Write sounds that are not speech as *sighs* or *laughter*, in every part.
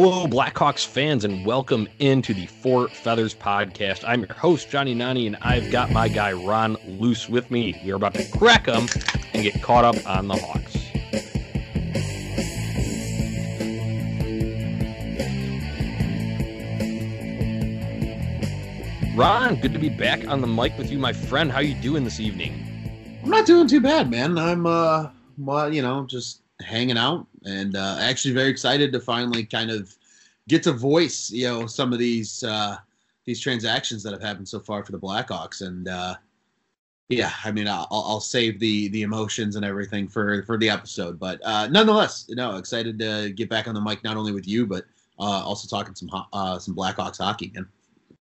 Hello, Blackhawks fans, and welcome into the Four Feathers podcast. I'm your host, Johnny Nani, and I've got my guy Ron Luce with me. We are about to crack them and get caught up on the Hawks. Ron, good to be back on the mic with you, my friend. How you doing this evening? I'm not doing too bad, man. I'm uh, well, you know, just hanging out and uh, actually very excited to finally kind of get to voice, you know, some of these uh, these transactions that have happened so far for the Blackhawks. And uh, yeah, I mean, I'll, I'll save the the emotions and everything for for the episode, but uh, nonetheless, you know, excited to get back on the mic not only with you but uh, also talking some uh, some Blackhawks hockey.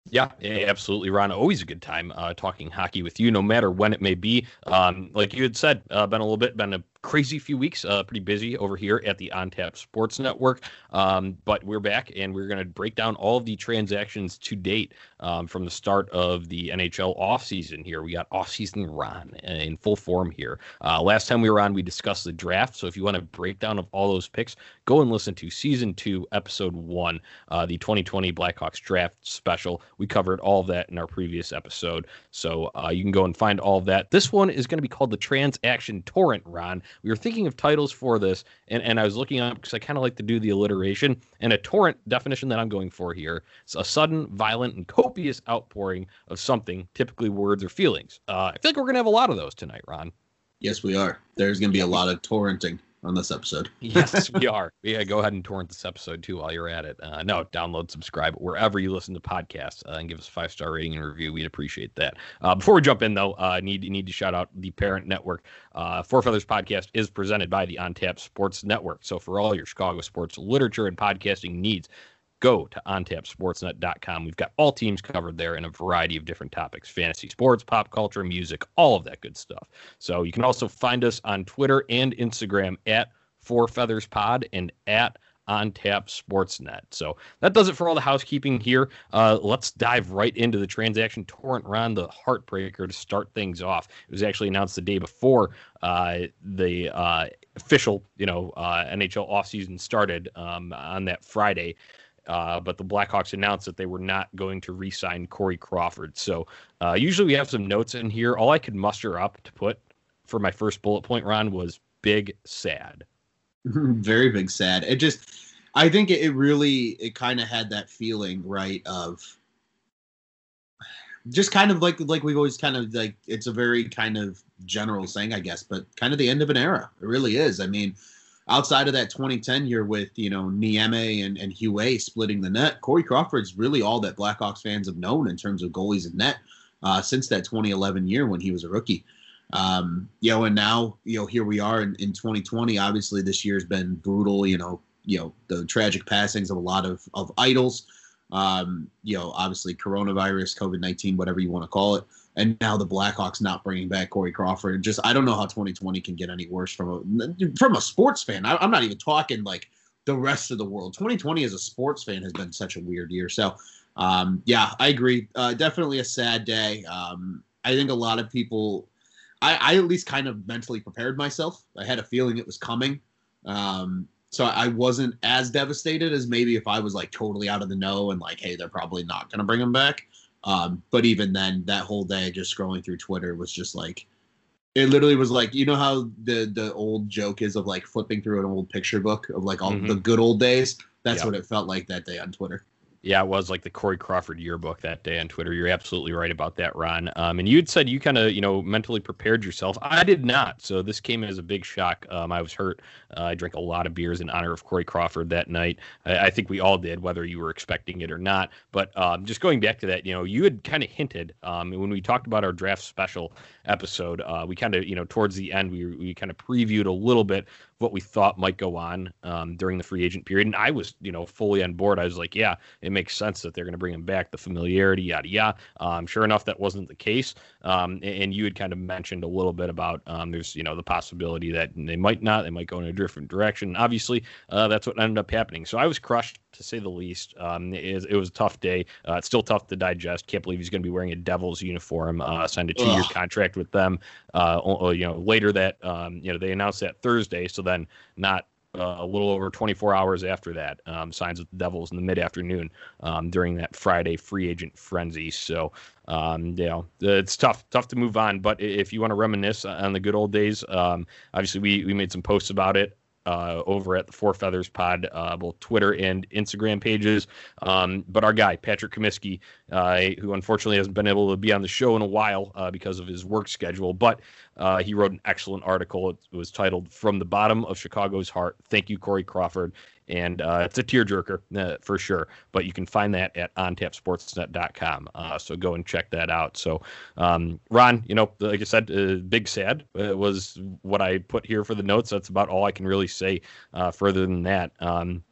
Yeah, yeah, absolutely, Ron. Always a good time uh, talking hockey with you, no matter when it may be. Um, like you had said, uh, been a little bit, been a crazy few weeks, uh, pretty busy over here at the OnTap Sports Network. Um, but we're back and we're going to break down all of the transactions to date um, from the start of the NHL offseason here. We got offseason Ron in full form here. Uh, last time we were on, we discussed the draft. So if you want a breakdown of all those picks, go and listen to season two, episode one, uh, the 2020 Blackhawks draft special. We covered all of that in our previous episode. So uh, you can go and find all of that. This one is going to be called the Transaction Torrent, Ron we were thinking of titles for this, and, and I was looking up because I kind of like to do the alliteration. And a torrent definition that I'm going for here is a sudden, violent, and copious outpouring of something, typically words or feelings. Uh, I feel like we're going to have a lot of those tonight, Ron. Yes, we are. There's going to be a lot of torrenting on this episode. *laughs* yes, we *laughs* are. Yeah, go ahead and torrent this episode too while you're at it. Uh, no, download, subscribe wherever you listen to podcasts, uh, and give us a five star rating and review. We'd appreciate that. Uh, before we jump in, though, uh, need need to shout out the parent network. Uh, Four Feathers Podcast is presented by the On Tap Sports Network. So for all your Chicago sports literature and podcasting needs, go to ontapsportsnet.com. We've got all teams covered there in a variety of different topics fantasy sports, pop culture, music, all of that good stuff. So you can also find us on Twitter and Instagram at Four Feathers Pod and at on tap sportsnet. So that does it for all the housekeeping here. Uh, let's dive right into the transaction. Torrent ron the heartbreaker to start things off. It was actually announced the day before uh, the uh, official you know uh, nhl offseason started um, on that friday uh, but the Blackhawks announced that they were not going to re-sign Corey Crawford. So uh, usually we have some notes in here. All I could muster up to put for my first bullet point, Ron, was big sad. *laughs* Very big sad. It just, I think it, really, it kind of had that feeling, right, of just kind of like like we've always kind of like it's a very kind of general saying, I guess, but kind of the end of an era. It really is. I mean outside of that 2010 year with you know Niemi and and Huet splitting the net, Corey Crawford's really all that Blackhawks fans have known in terms of goalies and net uh, since that 2011 year when he was a rookie. Um, you know, and now you know here we are in, in 2020. Obviously, this year's been brutal. You know, you know the tragic passings of a lot of of idols. Um, you know, obviously coronavirus, COVID 19, whatever you want to call it and now the Blackhawks not bringing back Corey Crawford. Just I don't know how 2020 can get any worse from a from a sports fan. I, am not even talking like the rest of the world. 2020 as a sports fan has been such a weird year. So um, yeah, I agree. Uh, definitely a sad day. Um, I think a lot of people. I, I, at least kind of mentally prepared myself. I had a feeling it was coming. Um, so I wasn't as devastated as maybe if I was like totally out of the know and like, hey, they're probably not going to bring him back. Um, but even then, that whole day just scrolling through Twitter was just like, it literally was like, you know how the the old joke is of like flipping through an old picture book of like all mm-hmm. the good old days. That's yep. what it felt like that day on Twitter. Yeah, it was like the Corey Crawford yearbook that day on Twitter. You're absolutely right about that, Ron. Um, and you had said you kind of, you know, mentally prepared yourself. I did not. So this came as a big shock. Um, I was hurt. Uh, I drank a lot of beers in honor of Corey Crawford that night. I, I think we all did, whether you were expecting it or not. But um, just going back to that, you know, you had kind of hinted um, when we talked about our draft special episode. Uh, we kind of, you know, towards the end, we we kind of previewed a little bit what we thought might go on um, during the free agent period. And I was, you know, fully on board. I was like, yeah, it makes sense that they're going to bring him back, the familiarity, yada, yada. Um, sure enough, that wasn't the case. Um, and you had kind of mentioned a little bit about um, there's, you know, the possibility that they might not, they might go in a different direction. Obviously, uh, that's what ended up happening. So I was crushed to say the least. Um, it, it was a tough day. Uh, it's still tough to digest. Can't believe he's going to be wearing a Devils uniform. Uh, signed a two-year contract with them. Uh, you know, later that um, you know they announced that Thursday. So then not uh, a little over 24 hours after that. Um, signs with the Devils in the mid afternoon um, during that Friday free agent frenzy. So, um, you know, it's tough, tough to move on. But if you want to reminisce on the good old days, um, obviously we, we made some posts about it uh, over at the Four Feathers Pod, uh, both Twitter and Instagram pages. Um, but our guy, Patrick Comiskey, uh, who unfortunately hasn't been able to be on the show in a while uh, because of his work schedule, but uh, he wrote an excellent article. It was titled From the Bottom of Chicago's Heart. Thank you, Corey Crawford and uh, it's a tearjerker uh, for sure. But you can find that at ontapsportsnet.com. Uh, so go and check that out. So, um, Ron, you know, like I said, uh, big sad uh, was what I put here for the notes. That's about all I can really say further than that. Um,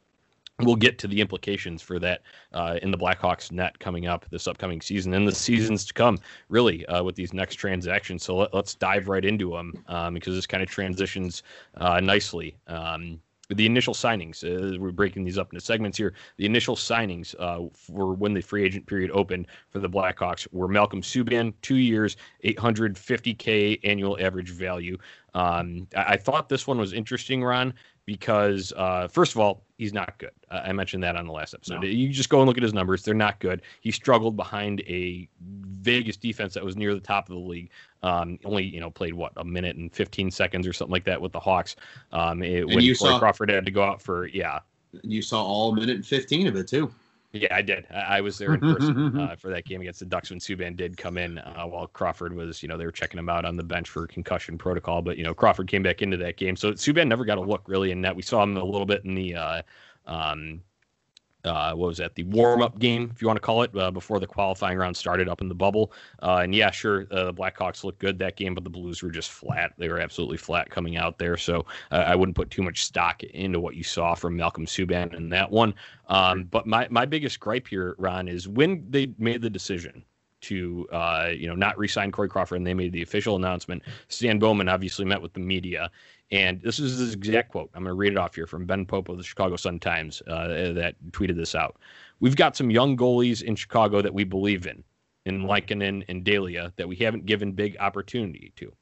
we'll get to the implications for that uh, in the Blackhawks net coming up this upcoming season and the seasons to come, really, uh, with these next transactions. So let, us dive right into them um, because this kind of transitions uh, nicely. Um, the initial signings, uh, we're breaking these up into segments here. The initial signings uh, for when the free agent period opened for the Blackhawks were Malcolm Subban, two years, 850K annual average value. Um, I, I, thought this one was interesting, Ron, because uh, first of all, he's not good. I mentioned that on the last episode. No. You just go and look at his numbers; they're not good. He struggled behind a Vegas defense that was near the top of the league. Um, only you know played what a minute and 15 seconds or something like that with the Hawks. Um, it, when Corey saw, Crawford had to go out for yeah. You saw all minute and 15 of it too. Yeah, I did. I, I was there in person *laughs* uh, for that game against the Ducks when Subban did come in uh, while Crawford was, you know, they were checking him out on the bench for concussion protocol. But, you know, Crawford came back into that game. So Subban never got a look really in net. We saw him a little bit in the uh, um, uh, what was that? The warm up game, if you want to call it, uh, before the qualifying round started up in the bubble. Uh, and yeah, sure, uh, the Blackhawks looked good that game, but the Blues were just flat. They were absolutely flat coming out there. So uh, I wouldn't put too much stock into what you saw from Malcolm Subban in that one. Um, but my, my biggest gripe here, Ron, is when they made the decision to uh, you know not re-sign Corey Crawford, and they made the official announcement. Stan Bowman obviously met with the media, and this is his exact quote. I'm going to read it off here from Ben Pope of the Chicago Sun Times uh, that tweeted this out. We've got some young goalies in Chicago that we believe in, in Lankinen and Delia, that we haven't given big opportunity to.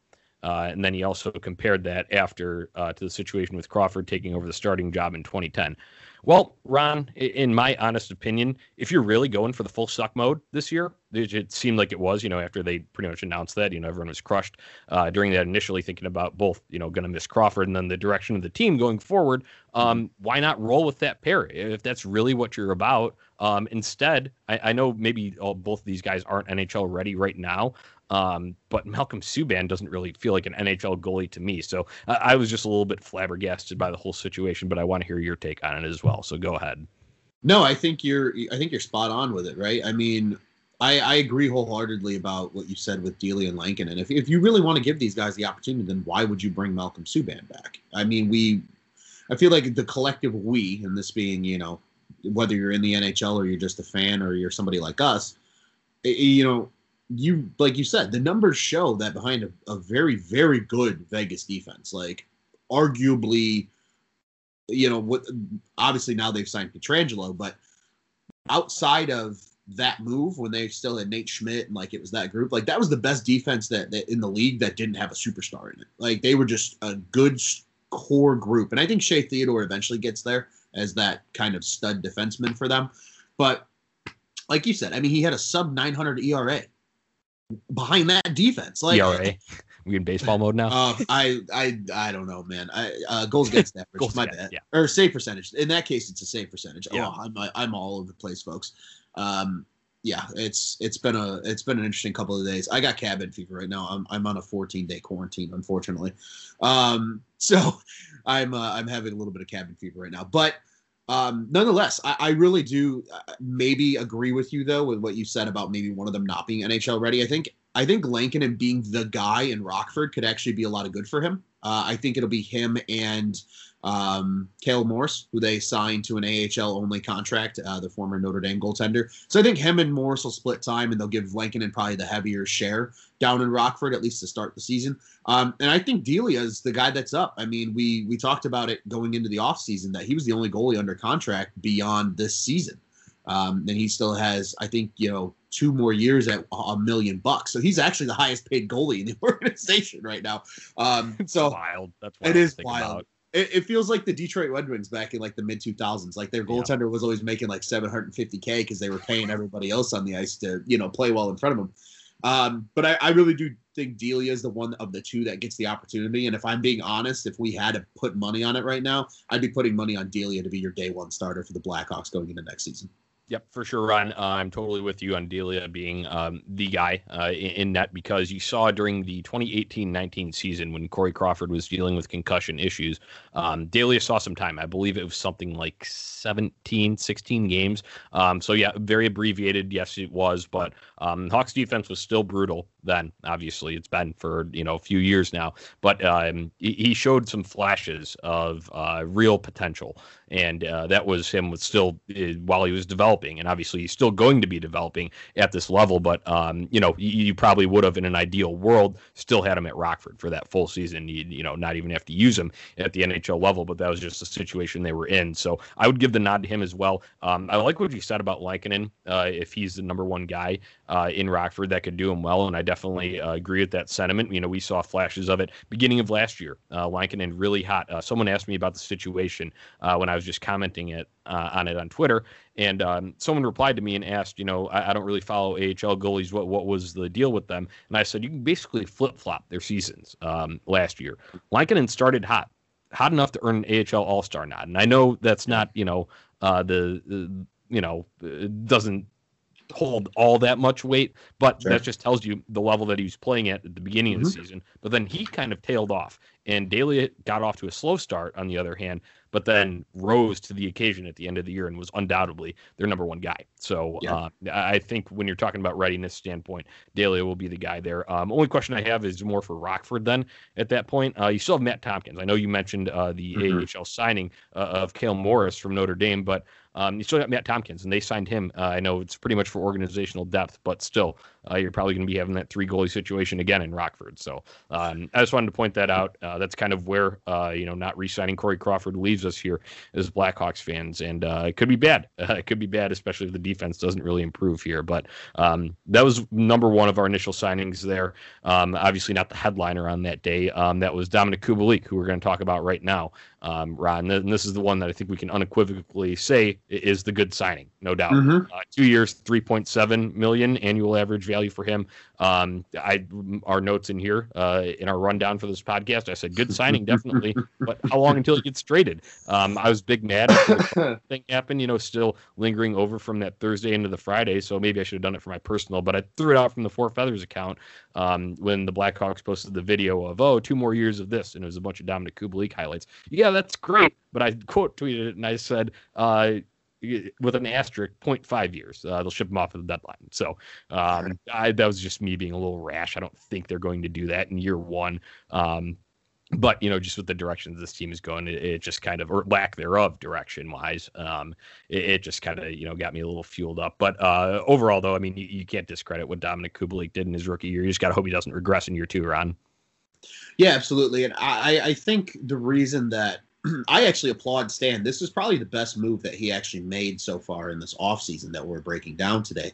Uh, and then he also compared that after uh, to the situation with Crawford taking over the starting job in 2010. Well, Ron, in my honest opinion, if you're really going for the full suck mode this year, it seemed like it was, you know, after they pretty much announced that, you know, everyone was crushed uh, during that initially thinking about both, you know, going to miss Crawford and then the direction of the team going forward. Um, why not roll with that pair if that's really what you're about? Um, instead, I, I know maybe all, both of these guys aren't NHL ready right now, um, but Malcolm Subban doesn't really feel like an NHL goalie to me. So uh, I was just a little bit flabbergasted by the whole situation, but I want to hear your take on it as well. So go ahead. No, I think you're I think you're spot on with it, right? I mean, I, I agree wholeheartedly about what you said with Delia and Lankin. And if, if you really want to give these guys the opportunity, then why would you bring Malcolm Subban back? I mean, we I feel like the collective we, and this being, you know, whether you're in the NHL or you're just a fan or you're somebody like us, eh, eh, you know, you like you said, the numbers show that behind a, a very very good Vegas defense, like arguably, you know what? Obviously now they've signed Pietrangelo, but outside of that move when they still had Nate Schmidt and like it was that group, like that was the best defense that, that in the league that didn't have a superstar in it. Like they were just a good core group, and I think Shea Theodore eventually gets there as that kind of stud defenseman for them. But like you said, I mean, he had a sub 900 ERA behind that defense. Like ERA. *laughs* We in baseball mode now. Uh, I I I don't know, man. I uh, goals against average. *laughs* goals my bad. Yeah. Or save percentage. In that case, it's a save percentage. Yeah. Oh, I'm I'm all over the place, folks. Um, yeah, it's it's been a it's been an interesting couple of days. I got cabin fever right now. I'm I'm on a 14 day quarantine, unfortunately. Um, so *laughs* I'm uh, I'm having a little bit of cabin fever right now, but um, nonetheless, I, I, really do uh, maybe agree with you though with what you said about maybe one of them not being NHL ready. I think I think and being the guy in Rockford could actually be a lot of good for him. Uh, I think it'll be him and um, Cale Morris, who they signed to an AHL only contract, uh, the former Notre Dame goaltender. So I think him and Morris will split time, and they'll give and probably the heavier share down in Rockford at least to start the season. Um, and I think Delia is the guy that's up. I mean, we we talked about it going into the offseason that he was the only goalie under contract beyond this season. Um, and he still has, I think, you know, two more years at a million bucks. So he's actually the highest paid goalie in the *laughs* organization right now. Um, so wild. That's wild it is wild. About. It, it, feels like the Detroit Red Wings back in like the mid 2000s. Like their goaltender yeah. was always making like 750k because they were paying everybody else on the ice to you know play well in front of them. Um, but I, I, really do think Delia is the one of the two that gets the opportunity. And if I'm being honest, if we had to put money on it right now, I'd be putting money on Delia to be your day one starter for the Blackhawks going into next season. Yep, for sure, Ron. Uh, I'm totally with you on Delia being um, the guy uh, in, in, net because you saw during the 2018-19 season when Corey Crawford was dealing with concussion issues, um, Delia saw some time. I believe it was something like 17, 16 games. Um, so yeah, very abbreviated. Yes, it was, but um, Hawks defense was still brutal then. Obviously, it's been for you know a few years now, but um, he showed some flashes of uh, real potential, and uh, that was him with still uh, while he was developing, and obviously he's still going to be developing at this level. But um, you know, you, you, probably would have in an ideal world still had him at Rockford for that full season. You, you know, not even have to use him at the NHL level, but that was just the situation they were in. So I would give the nod to him as well. Um, I like what you said about Lankinen. Uh, if he's the number one guy uh, in Rockford, that could do him well, and I definitely uh, agree with that sentiment. You know, we saw flashes of it beginning of last year. Uh, Lankinen really hot. Uh, someone asked me about the situation uh, when I was just commenting it uh, on it on Twitter, and um, someone replied to me and asked, you know, I, I, don't really follow AHL goalies. What what was the deal with them? And I said you can basically flip flop their seasons um, last year. Lankinen started hot, hot enough to earn an AHL All Star nod, and I know that's not you know uh, the, the you know doesn't hold all that much weight, but sure. that just tells you the level that he was playing at at the beginning mm-hmm. of the mm-hmm. season. But then he kind of tailed off, and Delia got off to a slow start. On the other hand, but then rose to the occasion at the end of the year and was undoubtedly their number one guy. So yeah. uh, I think when you're talking about readiness standpoint, Delia will be the guy there. Um, only question I have is more for Rockford then at that point. Uh, you still have Matt Tompkins. I know you mentioned uh, the mm-hmm. AHL signing uh, of Cale Morris from Notre Dame, but um, you still got Matt Tompkins, and they signed him. Uh, I know it's pretty much for organizational depth, but still, uh, you're probably going to be having that three goalie situation again in Rockford. So um, I just wanted to point that out. Uh, that's kind of where uh, you know not re-signing Corey Crawford leaves us here as Blackhawks fans, and uh, it could be bad. *laughs* it could be bad, especially if the defense doesn't really improve here. But um, that was number one of our initial signings there. Um, obviously, not the headliner on that day. Um, that was Dominik Kubalik, who we're going to talk about right now. Um, Ron, and this is the one that I think we can unequivocally say is the good signing, no doubt. Mm-hmm. Uh, two years, 3.7 million annual average value for him. Um, I our notes in here uh, in our rundown for this podcast. I said good signing, definitely, *laughs* but how long until it gets traded? Um, I was big mad. *laughs* thing happened, you know, still lingering over from that Thursday into the Friday. So maybe I should have done it for my personal, but I threw it out from the Four Feathers account um, when the Blackhawks posted the video of oh two more years of this, and it was a bunch of Dominik Kubalik highlights. Yeah, that's great, but I quote tweeted it and I said. Uh, with an asterisk 0.5 years. Uh, they'll ship them off at the deadline. So um, I, that was just me being a little rash. I don't think they're going to do that in year one. Um, but you know, just with the directions this team is going, it, it just kind of, or lack thereof, direction wise, um, it, it, just kind of you know got me a little fueled up. But uh, overall, though, I mean, you, you can't discredit what Dominik Kubalik did in his rookie year. You just got to hope he doesn't regress in year two, Ron. Yeah, absolutely. And I, I think the reason that *clears throat* I actually applaud Stan. This is probably the best move that he actually made so far in this offseason that we're breaking down today.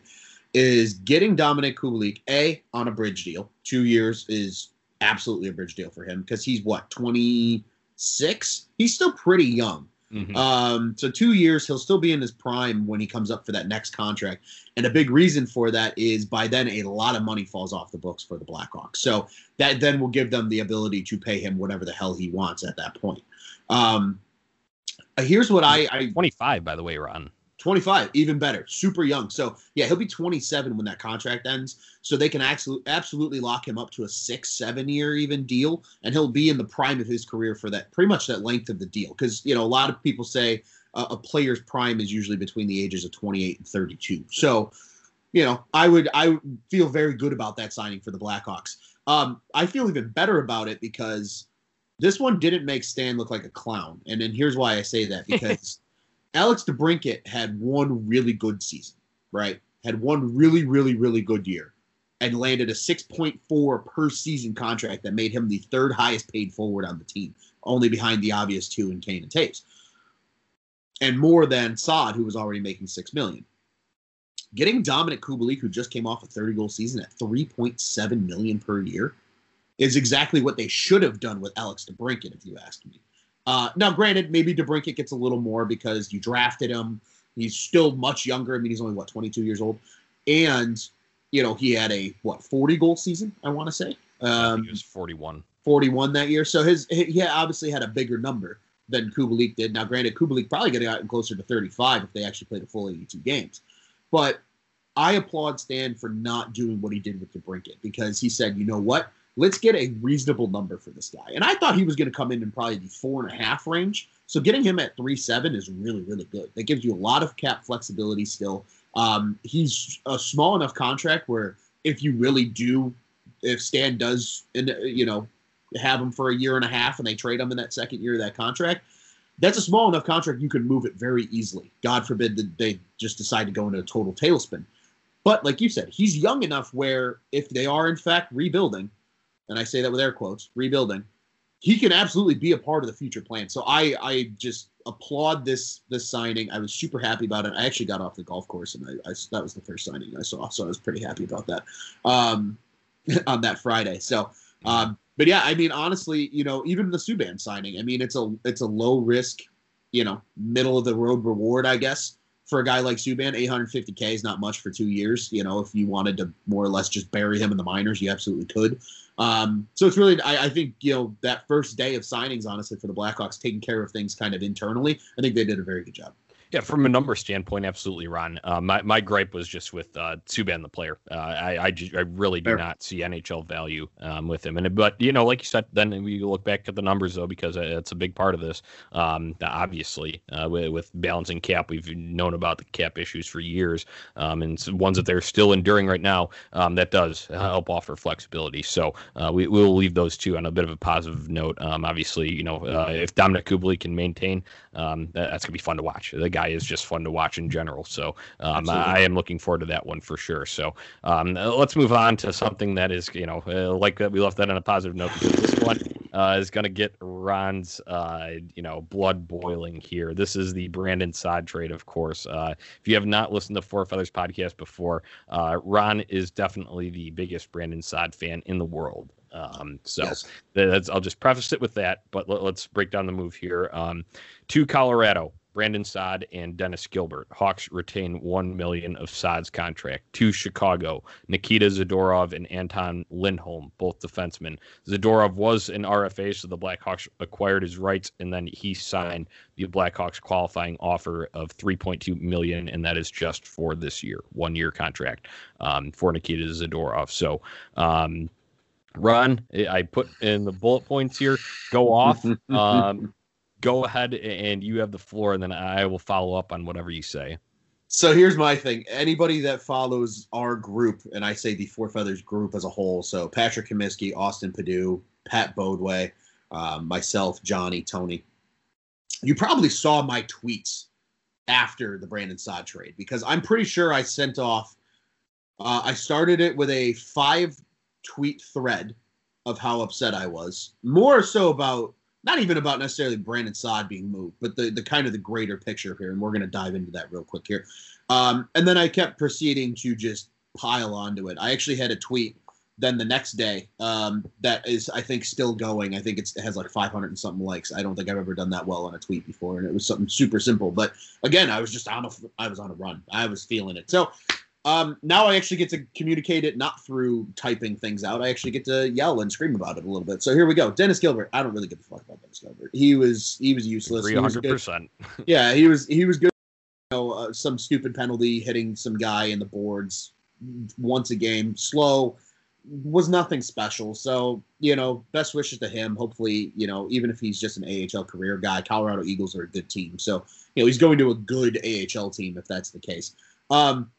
Is getting Dominik Kubalik A on a bridge deal. Two years is absolutely a bridge deal for him because he's what, 26? He's still pretty young. Mm-hmm. Um, so two years, he'll still be in his prime when he comes up for that next contract. And a big reason for that is by then a lot of money falls off the books for the Blackhawks. So that then will give them the ability to pay him whatever the hell he wants at that point. Um, here's what I, I 25 by the way, Ron. 25, even better, super young. So yeah, he'll be 27 when that contract ends. So they can actually absolutely lock him up to a six, seven year even deal, and he'll be in the prime of his career for that pretty much that length of the deal. Because you know a lot of people say uh, a player's prime is usually between the ages of 28 and 32. So you know I would I feel very good about that signing for the Blackhawks. Um, I feel even better about it because this one didn't make Stan look like a clown. And then here's why I say that *laughs* because Alex DeBrincat had one really good season, right? Had one really, really, really good year and landed a 6.4 per season contract that made him the third highest paid forward on the team, only behind the obvious two in Kane and Toews. And more than Saad, who was already making six million. Getting Dominik Kubalik, who just came off a 30 goal season at 3.7 million per year, is exactly what they should have done with Alex DeBrincat, if you ask me. Uh, now, granted, maybe DeBrincat gets a little more because you drafted him. He's still much younger. I mean, he's only what 22 years old, and you know he had a what 40 goal season. I want to say. Um, he was 41. 41 that year. So his he obviously had a bigger number than Kubalik did. Now, granted, Kubalik probably could have gotten closer to 35 if they actually played a full 82 games. But I applaud Stan for not doing what he did with DeBrincat because he said, you know what? Let's get a reasonable number for this guy. And I thought he was going to come in in probably the four and a half range. So getting him at three seven is really, really good. That gives you a lot of cap flexibility still. Um, he's a small enough contract where if you really do, if Stan does, and you know, have him for a year and a half and they trade him in that second year of that contract, that's a small enough contract you can move it very easily. God forbid that they just decide to go into a total tailspin. But like you said, he's young enough where if they are in fact rebuilding, and I say that with air quotes, rebuilding, he can absolutely be a part of the future plan. So I I just applaud this this signing. I was super happy about it. I actually got off the golf course and I, I that was the first signing I saw, so I was pretty happy about that um, *laughs* on that Friday. So, um, but yeah, I mean honestly, you know, even the Subban signing, I mean it's a it's a low risk, you know, middle of the road reward, I guess for a guy like Subban, 850K is not much for two years. You know, if you wanted to more or less just bury him in the minors, you absolutely could. Um, so it's really, I, I, think, you know, that first day of signings, honestly, for the Blackhawks, taking care of things kind of internally, I think they did a very good job. Yeah, from a number standpoint, absolutely, Ron. Uh, my my gripe was just with uh, Subban, the player. Uh, I, I, I really do Fair. not see NHL value um, with him. And but you know, like you said, then we look back at the numbers though, because it's a big part of this. Um, obviously, uh, with, with, balancing cap, we've known about the cap issues for years, um, and ones that they're still enduring right now. Um, that does help offer flexibility. So uh, we will leave those two on a bit of a positive note. Um, obviously, you know, uh, if Dominik Kubalik can maintain, um, that, that's gonna be fun to watch. The guy is just fun to watch in general. So um, I am looking forward to that one for sure. So um, let's move on to something that is, you know, uh, like that we left that on a positive note because this one uh, is going to get Ron's, uh, you know, blood boiling here. This is the Brandon Saad trade, of course. Uh, if you have not listened to Four Feathers podcast before, uh, Ron is definitely the biggest Brandon Saad fan in the world. Um, so yes. I'll just preface it with that, but let, us break down the move here. Um, to Colorado, Brandon Saad and Dennis Gilbert. Hawks retain one million of Saad's contract. To Chicago, Nikita Zadorov and Anton Lindholm, both defensemen. Zadorov was an RFA, so the Blackhawks acquired his rights, and then he signed the Blackhawks qualifying offer of 3.2 million, and that is just for this year, one year contract um, for Nikita Zadorov. So. Um, Ron, I put in the bullet points here. Go off. *laughs* Um, go ahead and you have the floor, and then I will follow up on whatever you say. So here's my thing. Anybody that follows our group, and I say the Four Feathers group as a whole, so Patrick Comiskey, Austin Padu, Pat Bodway, um, myself, Johnny, Tony, you probably saw my tweets after the Brandon Saad trade because I'm pretty sure I sent off. Uh, I started it with a five tweet thread of how upset I was, more so about not even about necessarily Brandon Saad being moved, but the, the kind of the greater picture here. And we're going to dive into that real quick here. Um, and then I kept proceeding to just pile onto it. I actually had a tweet then the next day um, that is, I think, still going. I think it has like 500 and something likes. I don't think I've ever done that well on a tweet before. And it was something super simple. But again, I was just on a, I was on a run. I was feeling it. So um, now I actually get to communicate it not through typing things out. I actually get to yell and scream about it a little bit. So here we go. Dennis Gilbert. I don't really give a fuck about Dennis Gilbert. He was he was useless. Three hundred percent. *laughs* Yeah, he was he was good. You know, uh, some stupid penalty hitting some guy in the boards once a game. Slow was nothing special. So you know, best wishes to him. Hopefully, you know, even if he's just an AHL career guy, Colorado Eagles are a good team. So you know, he's going to a good AHL team if that's the case. Um,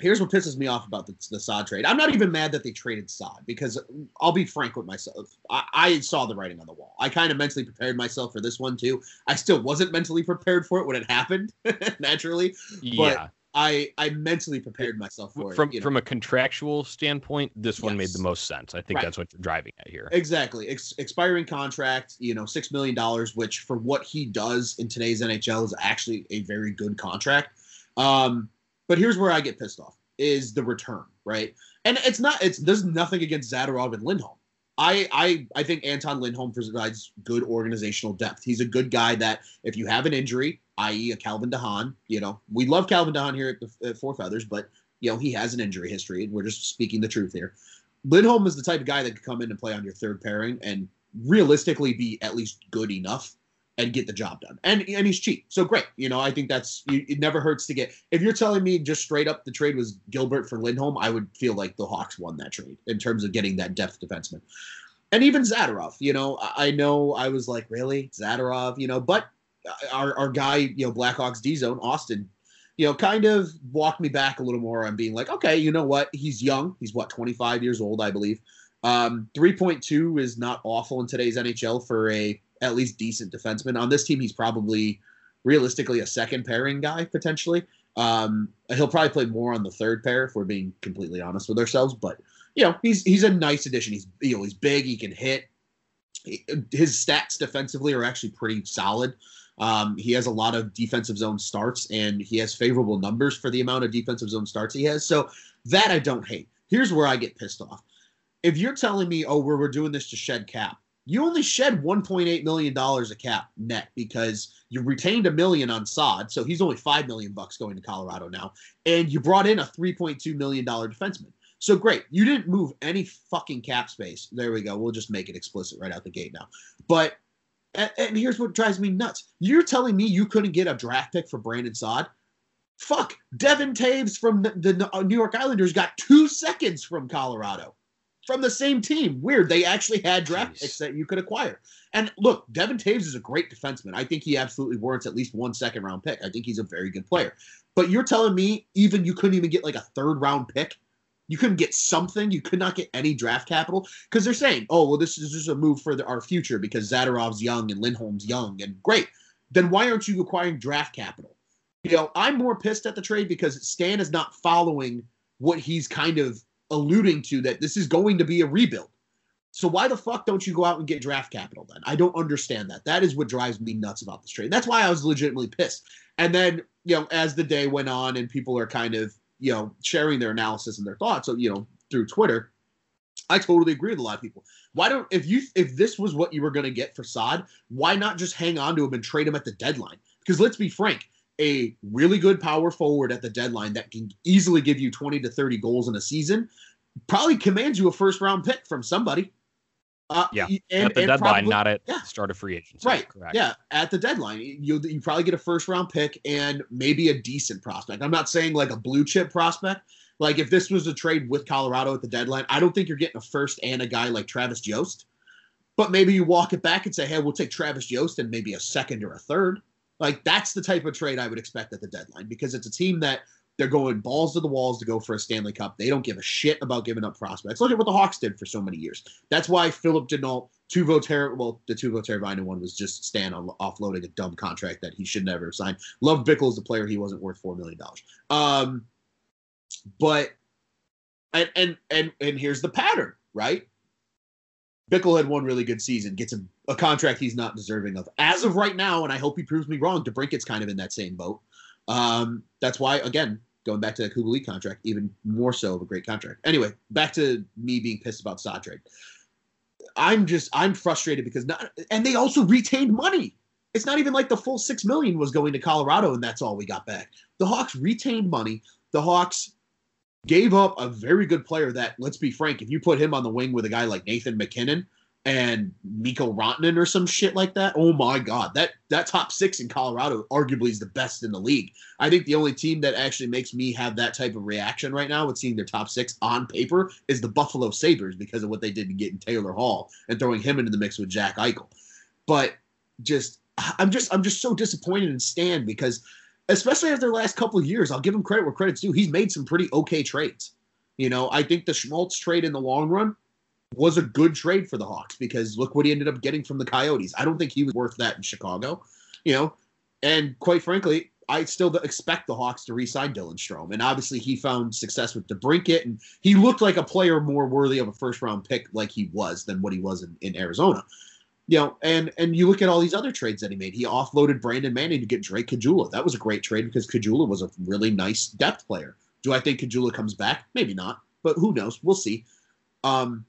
here's what pisses me off about the, the Saad trade. I'm not even mad that they traded Saad because I'll be frank with myself. I, I saw the writing on the wall. I kind of mentally prepared myself for this one too. I still wasn't mentally prepared for it when it happened, *laughs* naturally. Yeah. I, I mentally prepared myself for from, it. You know? From a contractual standpoint, this yes. one made the most sense. I think right. that's what you're driving at here. Exactly. Ex- expiring contract, you know, $6 million, which for what he does in today's NHL is actually a very good contract. Um, but here's where I get pissed off is the return, right? And it's not it's there's nothing against Zadorov and Lindholm. I, I I think Anton Lindholm provides good organizational depth. He's a good guy that if you have an injury, i.e., a Calvin de Haan, you know, we love Calvin de Haan here at, at Four Feathers, but you know he has an injury history. And we're just speaking the truth here. Lindholm is the type of guy that could come in and play on your third pairing and realistically be at least good enough and get the job done. And and he's cheap, so great. You know, I think that's you, it. Never hurts to get. If you're telling me just straight up the trade was Gilbert for Lindholm, I would feel like the Hawks won that trade in terms of getting that depth defenseman. And even Zadorov, you know, I know I was like, really Zadorov, you know, but our our guy, you know, Blackhawks D zone Austin, you know, kind of walked me back a little more on being like, okay, you know what, he's young, he's what 25 years old, I believe. Um, 3.2 is not awful in today's NHL for a at least decent defenseman. On this team, he's probably realistically a second pairing guy potentially. Um, he'll probably play more on the third pair if we're being completely honest with ourselves. But you know, he's he's a nice addition. He's you know he's big. He can hit. His stats defensively are actually pretty solid. Um, he has a lot of defensive zone starts, and he has favorable numbers for the amount of defensive zone starts he has. So that I don't hate. Here's where I get pissed off. If you're telling me, oh, we're, we're doing this to shed cap, you only shed 1.8 million dollars a cap net because you retained a million on Saad, so he's only five million bucks going to Colorado now, and you brought in a 3.2 million dollar defenseman. So great, you didn't move any fucking cap space. There we go. We'll just make it explicit right out the gate now. But and, here's what drives me nuts: you're telling me you couldn't get a draft pick for Brandon Saad? Fuck, Devon Toews from the New York Islanders got two seconds from Colorado from the same team. Weird. They actually had draft Jeez. picks that you could acquire. And look, Devon Toews is a great defenseman. I think he absolutely warrants at least one second round pick. I think he's a very good player. But you're telling me even you couldn't even get like a third round pick? You couldn't get something. You could not get any draft capital because they're saying, "Oh, well, this is just a move for the, our future because Zadorov's young and Lindholm's young and great." Then why aren't you acquiring draft capital? You know, I'm more pissed at the trade because Stan is not following what he's kind of alluding to that this is going to be a rebuild. So why the fuck don't you go out and get draft capital then? I don't understand that. That is what drives me nuts about this trade. That's why I was legitimately pissed. And then, you know, as the day went on and people are kind of, you know, sharing their analysis and their thoughts, so, you know, through Twitter, I totally agree with a lot of people. Why don't if you if this was what you were going to get for Saad, why not just hang on to him and trade him at the deadline? Because let's be frank, a really good power forward at the deadline that can easily give you 20 to 30 goals in a season probably commands you a first round pick from somebody. Uh, yeah, and, at the deadline, probably, not at yeah. start of free agency. Right. Correct. Yeah, at the deadline, you you probably get a first round pick and maybe a decent prospect. I'm not saying like a blue chip prospect. Like if this was a trade with Colorado at the deadline, I don't think you're getting a first and a guy like Travis Jost. But maybe you walk it back and say, hey, we'll take Travis Jost and maybe a second or a third. Like that's the type of trade I would expect at the deadline because it's a team that they're going balls to the walls to go for a Stanley Cup. They don't give a shit about giving up prospects. Look at what the Hawks did for so many years. That's why Phillip Danault, Teuvo Ter- well, the Teuvo Teravainen one was just Stan offloading a dumb contract that he should never have signed. Love Bickell as a player. He wasn't worth $4 million. Um, but, and, and, and, and here's the pattern, right? Bickell had one really good season, gets a, a, contract he's not deserving of. As of right now, and I hope he proves me wrong, DeBrincat's kind of in that same boat. Um, that's why, again, going back to the Kubalik contract, even more so of a great contract. Anyway, back to me being pissed about Saad. I'm just I'm frustrated because not and they also retained money. It's not even like the full six million was going to Colorado and that's all we got back. The Hawks retained money. The Hawks gave up a very good player that, let's be frank, if you put him on the wing with a guy like Nathan MacKinnon and Mikko Rantanen or some shit like that, oh my god, that that top six in Colorado arguably is the best in the league. I think the only team that actually makes me have that type of reaction right now with seeing their top six on paper is the Buffalo Sabres because of what they did to get in Taylor Hall and throwing him into the mix with Jack Eichel. But just I'm just I'm just so disappointed in Stan because especially after the last couple of years, I'll give him credit where credit's due. He's made some pretty okay trades. You know, I think the Schmaltz trade in the long run was a good trade for the Hawks because look what he ended up getting from the Coyotes. I don't think he was worth that in Chicago, you know. And quite frankly, I still expect the Hawks to re-sign Dylan Strome. And obviously, he found success with DeBrincat, and he looked like a player more worthy of a first-round pick, like he was, than what he was in, in Arizona you know, and and you look at all these other trades that he made. He offloaded Brandon Manning to get Drake Caggiula. That was a great trade because Caggiula was a really nice depth player. Do I think Caggiula comes back? Maybe not, but who knows? We'll see. Um,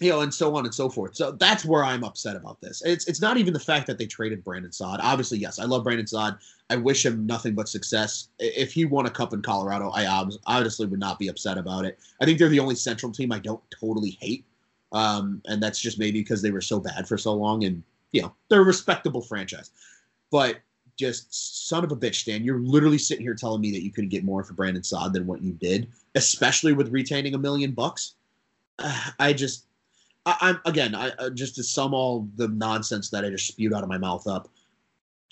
you know, and so on and so forth. So that's where I'm upset about this. It's it's not even the fact that they traded Brandon Saad. Obviously, yes, I love Brandon Saad. I wish him nothing but success. If he won a cup in Colorado, I obviously would not be upset about it. I think they're the only Central team I don't totally hate, um, and that's just maybe because they were so bad for so long, and you know they're a respectable franchise. But just son of a bitch, Stan. You're literally sitting here telling me that you couldn't get more for Brandon Saad than what you did, especially with retaining a million bucks. *sighs* I just I, am again, I uh, just to sum all the nonsense that I just spewed out of my mouth up.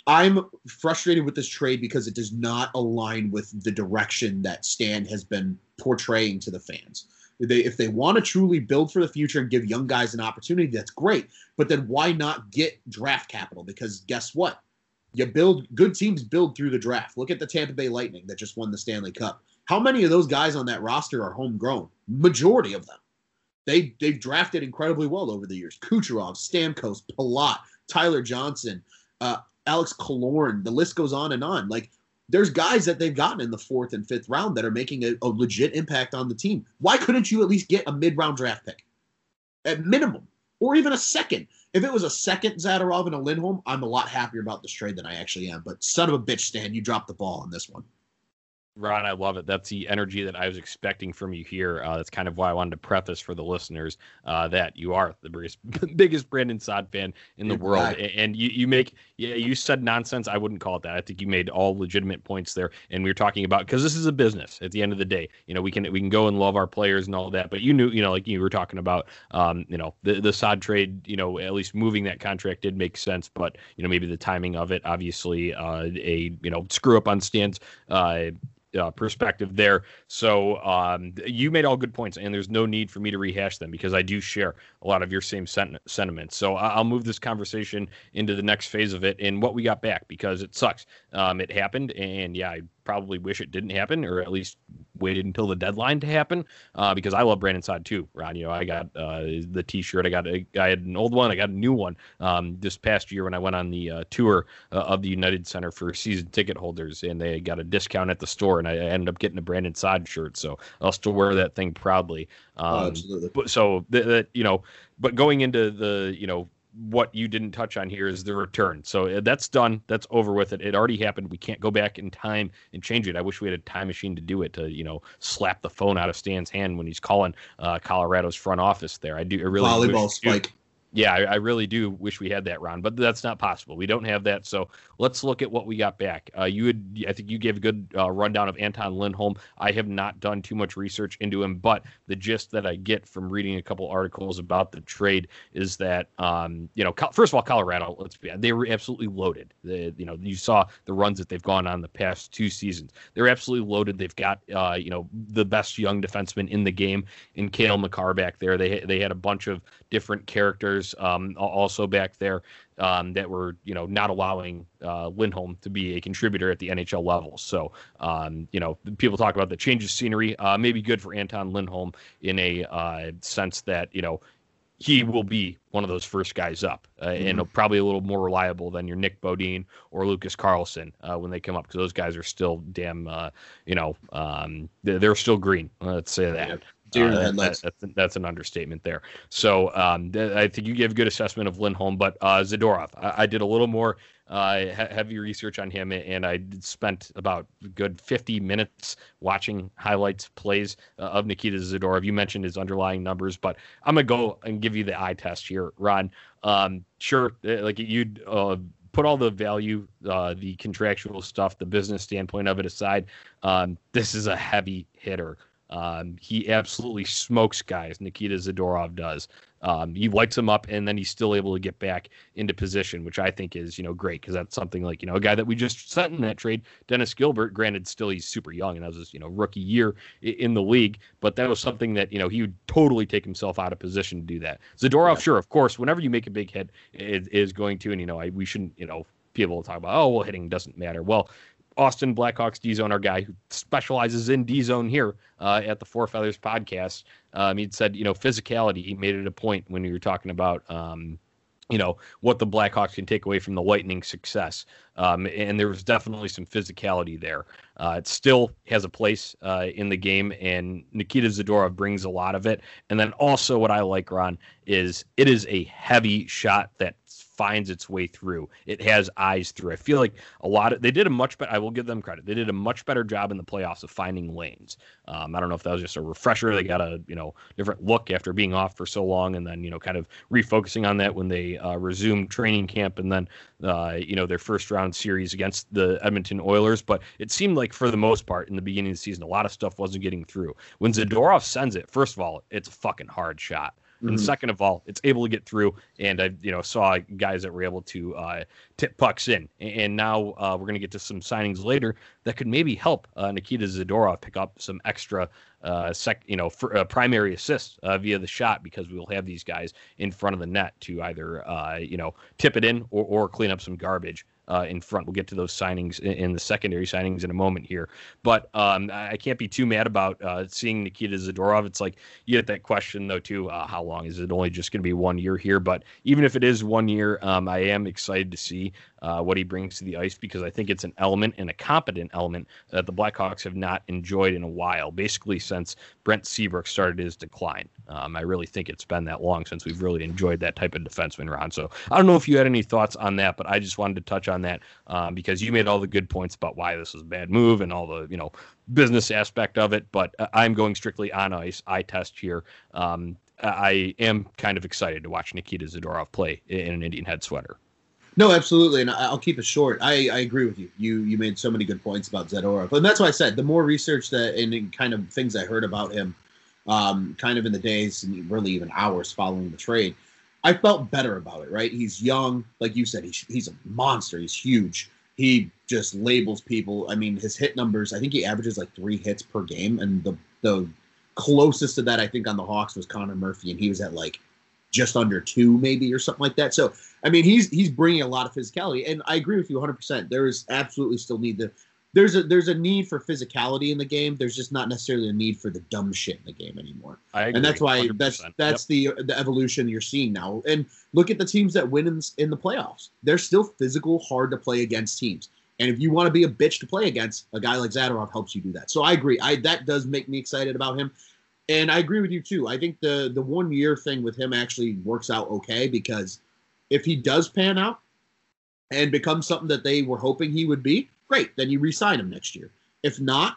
I'm frustrated with this trade because it does not align with the direction that Stan has been portraying to the fans. They, if they want to truly build for the future and give young guys an opportunity, that's great. But then why not get draft capital? Because guess what? You build good teams build through the draft. Look at the Tampa Bay Lightning that just won the Stanley Cup. How many of those guys on that roster are homegrown? Majority of them. They they've drafted incredibly well over the years. Kucherov, Stamkos, Palat, Tyler Johnson, uh, Alex Killorn. The list goes on and on. Like there's guys that they've gotten in the fourth and fifth round that are making a, a legit impact on the team. Why couldn't you at least get a mid round draft pick at minimum, or even a second? If it was a second Zadorov and a Lindholm, I'm a lot happier about this trade than I actually am. But son of a bitch, Stan, you dropped the ball on this one. Ron, I love it. That's the energy that I was expecting from you here. Uh, that's kind of why I wanted to preface for the listeners uh, that you are the biggest, *laughs* biggest Brandon Saad fan in the world, and you, you make yeah you said nonsense. I wouldn't call it that. I think you made all legitimate points there, and we were talking about because this is a business. At the end of the day, you know we can we can go and love our players and all that, but you knew you know like you were talking about, um, you know the the Saad trade, you know at least moving that contract did make sense, but you know maybe the timing of it, obviously uh, a you know screw up on Stan's uh, perspective there. So um, you made all good points, and there's no need for me to rehash them because I do share a lot of your same sent- sentiments. So I'll move this conversation into the next phase of it and what we got back because it sucks. Um, it happened, and yeah, I probably wish it didn't happen, or at least waited until the deadline to happen. Uh, because I love Brandon Saad too, Ron. You know, I got uh, the T-shirt. I got a, I had an old one. I got a new one um, this past year when I went on the uh, tour uh, of the United Center for season ticket holders, and they got a discount at the store, and I ended up getting a Brandon Saad shirt. So I'll still wear that thing proudly. Oh, um, oh, absolutely. But, so that you know, but going into the you know what you didn't touch on here is the return. So uh, that's done. That's over with it. It already happened. We can't go back in time and change it. I wish we had a time machine to do it to, you know, slap the phone out of Stan's hand when he's calling uh, Colorado's front office there. I do I really volleyball spike yeah, I, I, really do wish we had that, Ron, but that's not possible. We don't have that. So let's look at what we got back. Uh, you had, I think you gave a good uh, rundown of Anton Lindholm. I have not done too much research into him, but the gist that I get from reading a couple articles about the trade is that, um, you know, first of all, Colorado, let's be, they were absolutely loaded. You know, you saw the runs that they've gone on the past two seasons. They're absolutely loaded. They've got, uh, you know, the best young defenseman in the game in Cale Makar back there. They they had a bunch of different characters um, also back there um, that were you know not allowing uh, Lindholm to be a contributor at the NHL level. So um, you know people talk about the change of scenery, uh, maybe good for Anton Lindholm in a uh, sense that you know he will be one of those first guys up, uh, mm-hmm. and probably a little more reliable than your Nick Beaudin or Lucas Carlsson uh, when they come up, because those guys are still damn, uh, you know, um, they're, still green. Let's say that. Uh, that, that's, that's an understatement there. So um, th- I think you gave a good assessment of Lindholm, but uh, Zadorov, I, I, did a little more uh, he- heavy research on him, and I spent about good 50 minutes watching highlights, plays uh, of Nikita Zadorov. You mentioned his underlying numbers, but I'm gonna go and give you the eye test here, Ron. Um, sure, uh, like you'd uh, put all the value, uh, the contractual stuff, the business standpoint of it aside, um, this is a heavy hitter. Um, he absolutely smokes guys. Nikita Zadorov does. Um, he lights them up, and then he's still able to get back into position, which I think is you know great because that's something like you know a guy that we just sent in that trade, Dennis Gilbert. Granted, still he's super young, and that was his you know rookie year in the league, but that was something that you know he would totally take himself out of position to do that. Zadorov, yeah. sure, of course, whenever you make a big hit, it is going to, and you know I, we shouldn't you know people talk about oh well hitting doesn't matter. Well, Austin Blackhawks D zone, our guy who specializes in D zone here uh, at the Four Feathers podcast. Um, he'd said, you know, physicality. He made it a point when you were talking about, um, you know what the Blackhawks can take away from the Lightning success. Um, and there was definitely some physicality there. Uh, it still has a place uh, in the game, and Nikita Zadorov brings a lot of it. And then also, what I like, Ron, is it is a heavy shot that finds its way through. It has eyes through. I feel like a lot of they did a much better. I will give them credit. They did a much better job in the playoffs of finding lanes. Um, I don't know if that was just a refresher. They got a you know different look after being off for so long, and then you know kind of refocusing on that when they uh, resumed training camp, and then uh, you know their first round series against the Edmonton Oilers. But it seemed like for the most part in the beginning of the season, a lot of stuff wasn't getting through. When Zadorov sends it, first of all, it's a fucking hard shot. And mm-hmm. second of all, it's able to get through. And I, you know, saw guys that were able to uh, tip pucks in. And now uh, we're going to get to some signings later that could maybe help uh, Nikita Zadorov pick up some extra, uh, sec, you know, for, uh, primary assists uh, via the shot because we will have these guys in front of the net to either, you know, tip it in or, or clean up some garbage uh, in front. We'll get to those signings in, in, the secondary signings in a moment here. But um, I can't be too mad about uh, seeing Nikita Zadorov. It's like you get that question though too. Uh, how long is it? Only just going to be one year here. But even if it is one year, um, I am excited to see uh, what he brings to the ice because I think it's an element and a competent element that the Blackhawks have not enjoyed in a while. Basically, since Brent Seabrook started his decline. Um, I really think it's been that long since we've really enjoyed that type of defenseman, Ron. So I don't know if you had any thoughts on that, but I just wanted to touch on that um, because you made all the good points about why this was a bad move and all the you know business aspect of it. But I'm going strictly on ice, I test here. Um, I am kind of excited to watch Nikita Zadorov play in an Indian head sweater. No, absolutely, and I'll keep it short. I, I agree with you. You you made so many good points about Zadorov, and that's why I said the more research that and kind of things I heard about him, um, kind of in the days and really even hours following the trade, I felt better about it. Right? He's young, like you said. He's he's a monster. He's huge. He just labels people. I mean, his hit numbers. I think he averages like three hits per game, and the the closest to that I think on the Hawks was Connor Murphy, and he was at like just under two, maybe or something like that. So I mean, he's he's bringing a lot of physicality, and I agree with you 100. percent There is absolutely still need to. There's a there's a need for physicality in the game. There's just not necessarily a need for the dumb shit in the game anymore. I agree, and that's why 100%. that's that's yep. the the evolution you're seeing now. And look at the teams that win in, in the playoffs. They're still physical, hard to play against teams. And if you want to be a bitch to play against, a guy like Zadorov helps you do that. So I agree. I that does make me excited about him. And I agree with you too. I think the the one year thing with him actually works out okay because if he does pan out and become something that they were hoping he would be, great. Then you re-sign him next year. If not,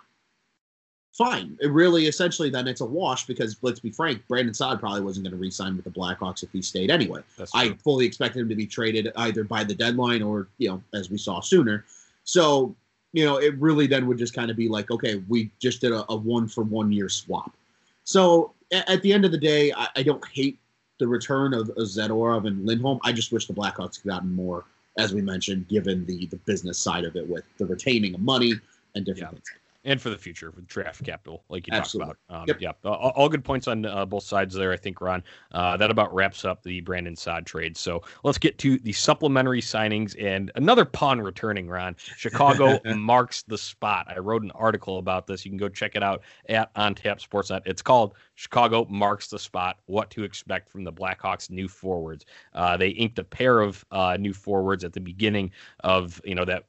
fine. It really, essentially, then it's a wash because let's be frank, Brandon Saad probably wasn't going to re-sign with the Blackhawks if he stayed anyway. I fully expected him to be traded either by the deadline or you know, as we saw sooner. So you know, it really then would just kind of be like, okay, we just did a, a one for one year swap. So at the end of the day, I, I don't hate the return of, of Zadorov and Lindholm. I just wish the Blackhawks had gotten more, as we mentioned, given the the business side of it with the retaining of money and different yeah. things and for the future with draft capital, like you Absolutely. talked about. Um, yep. Yeah, all, all, good points on uh, both sides there, I think, Ron. Uh, that about wraps up the Brandon Saad trade. So let's get to the supplementary signings and another pawn returning, Ron. Chicago *laughs* marks the spot. I wrote an article about this. You can go check it out at On Tap Sportsnet. It's called Chicago Marks the Spot What to Expect from the Blackhawks New Forwards. Uh, they inked a pair of uh, new forwards at the beginning of you know that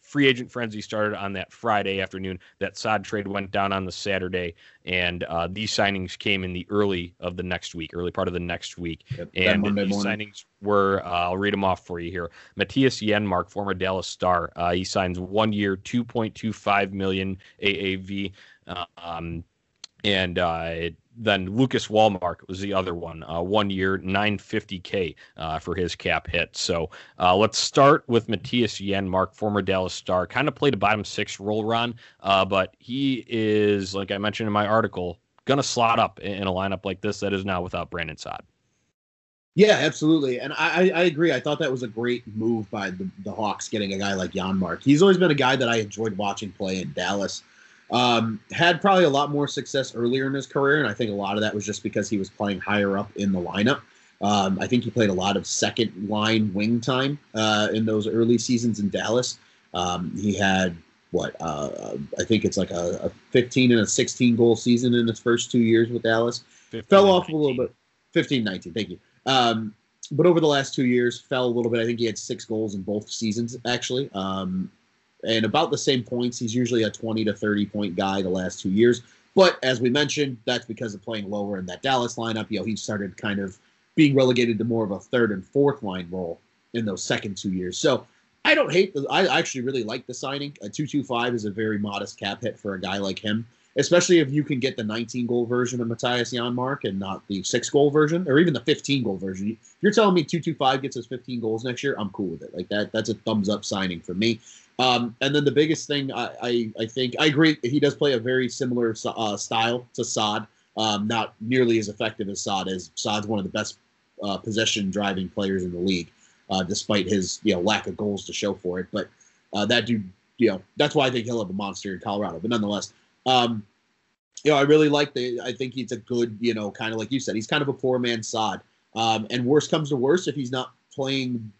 free agent frenzy started on that Friday afternoon. That Saad trade went down on the Saturday, and uh, these signings came in the early of the next week, early part of the next week. Yep, and these morning. signings were, uh, I'll read them off for you here. Mattias Janmark, former Dallas Star, uh, he signs one year, 2.25 million AAV. Um, and uh, then Lucas Wallmark was the other one, uh, one year, 950K uh, for his cap hit. So uh, let's start with Mattias Janmark, former Dallas Star. Kind of played a bottom six role run, uh, but he is, like I mentioned in my article, going to slot up in a lineup like this that is now without Brandon Saad. Yeah, absolutely, and I, I agree. I thought that was a great move by the, the Hawks getting a guy like Janmark. He's always been a guy that I enjoyed watching play in Dallas. Um, had probably a lot more success earlier in his career, and I think a lot of that was just because he was playing higher up in the lineup. Um, I think he played a lot of second line wing time uh, in those early seasons in Dallas. Um, he had what uh, I think it's like a, a, 15 and a 16 goal season in his first two years with Dallas. 15, Fell off 19. a little bit. 15, 19. Thank you. Um, but over the last two years, fell a little bit. I think he had six goals in both seasons, actually, um, and about the same points. He's usually a 20 to 30 point guy the last two years. But as we mentioned, that's because of playing lower in that Dallas lineup. You know, he started kind of being relegated to more of a third and fourth line role in those second two years. So I don't hate the. I actually really like the signing. A two two five is a very modest cap hit for a guy like him, especially if you can get the 19 goal version of Mattias Janmark and not the six goal version or even the 15 goal version. If you're telling me two two five gets us 15 goals next year, I'm cool with it. Like that. That's a thumbs up signing for me. Um, and then the biggest thing I, I, I think I agree he does play a very similar uh, style to Saad. Um, not nearly as effective as Saad is. Saad's one of the best uh, possession driving players in the league uh, despite his you know lack of goals to show for it. But uh, that dude, you know, that's why I think he'll have a monster in Colorado. But nonetheless, um, you know, I really like the. I think he's a good, you know, kind of like you said, he's kind of a poor man Saad. Um, and worst comes to worst, if he's not playing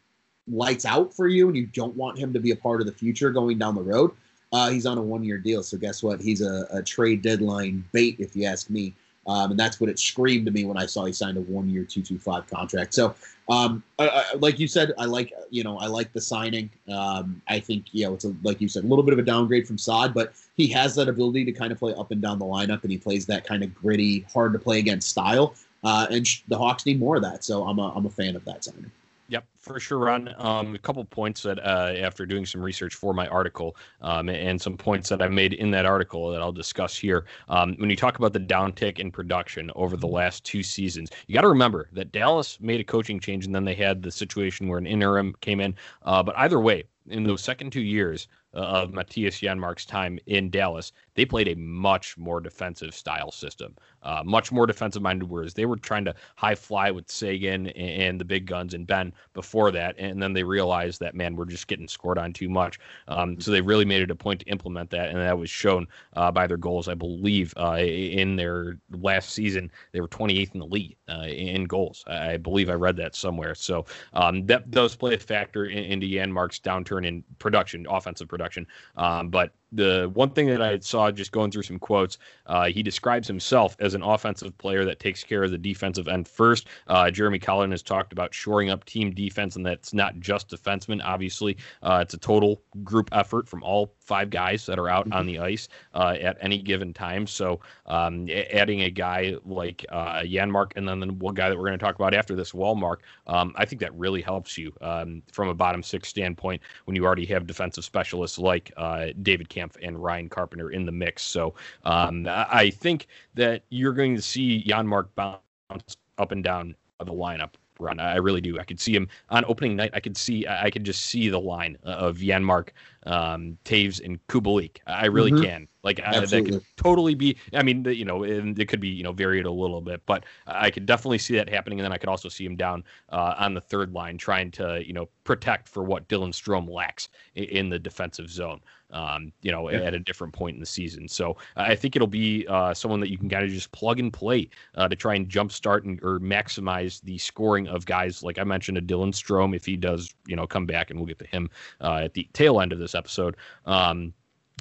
lights out for you and you don't want him to be a part of the future going down the road, uh, he's on a one year deal. So guess what? He's a, a trade deadline bait, if you ask me. Um, and that's what it screamed to me when I saw he signed a one-year, two-two-five contract. So, um, I, I, like you said, I like you know I like the signing. Um, I think you know it's a, like you said, a little bit of a downgrade from Saad, but he has that ability to kind of play up and down the lineup, and he plays that kind of gritty, hard to play against style. Uh, and the Hawks need more of that, so I'm a I'm a fan of that signing. Yep, for sure, Ron. Um, a couple points that uh, after doing some research for my article, um, and some points that I made in that article that I'll discuss here. Um, when you talk about the downtick in production over the last two seasons, you got to remember that Dallas made a coaching change, and then they had the situation where an interim came in. Uh, but either way, in those second two years, uh, of Mattias Janmark's time in Dallas, they played a much more defensive style system, uh, much more defensive minded. Whereas they were trying to high fly with Seguin and, and, the big guns and Benn before that, and then they realized that man, we're just getting scored on too much. Um, so they really made it a point to implement that, and that was shown uh, by their goals. I believe uh, in their last season they were 28th in the league uh, in goals. I believe I read that somewhere. So um, that does play a factor in, into Janmark's downturn in production, offensive production production. Um, but the one thing that I saw just going through some quotes, uh, he describes himself as an offensive player that takes care of the defensive end first. Uh, Jeremy Colliton has talked about shoring up team defense, and that's not just defensemen. Obviously, uh, it's a total group effort from all five guys that are out mm-hmm. on the ice uh, at any given time. So, um, adding a guy like uh, Janmark, and then the one guy that we're going to talk about after this, Wallmark, um, I think that really helps you um, from a bottom six standpoint when you already have defensive specialists like uh, David Kampf and Ryan Carpenter in the mix. So um, I think that you're going to see Janmark bounce up and down the lineup run. I really do. I could see him on opening night. I could see. I could just see the line of Janmark, um, Toews, and Kubalik. I really mm-hmm. can. Like uh, that could totally be. I mean, you know, it could be you know varied a little bit, but I could definitely see that happening. And then I could also see him down uh, on the third line, trying to you know protect for what Dylan Strome lacks in, in the defensive zone. Um, you know, yeah. at a different point in the season. So I think it'll be uh, someone that you can kind of just plug and play uh, to try and jumpstart and or maximize the scoring of guys like I mentioned, a Dylan Strome if he does, you know, come back, and we'll get to him uh, at the tail end of this episode. Um,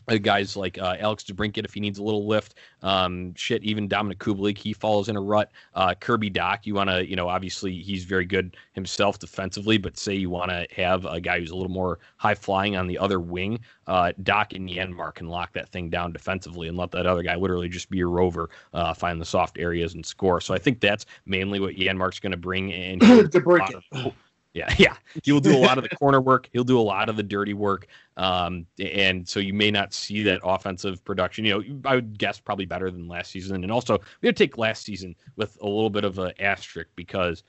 uh, guys like uh, Alex DeBrincat if he needs a little lift. Um, shit, even Dominik Kubalik, he falls in a rut. Uh, Kirby Dach, you want to, you know, obviously he's very good himself defensively, but say you want to have a guy who's a little more high flying on the other wing, uh, Dach and Janmark can lock that thing down defensively and let that other guy literally just be a rover, uh, find the soft areas and score. So I think that's mainly what Janmark's going to bring in. *coughs* DeBrincat. Yeah, *laughs* yeah. He will do a lot of the *laughs* corner work. He'll do a lot of the dirty work. Um, and so you may not see that offensive production. You know, I would guess probably better than last season. And also, we had to take last season with a little bit of an asterisk because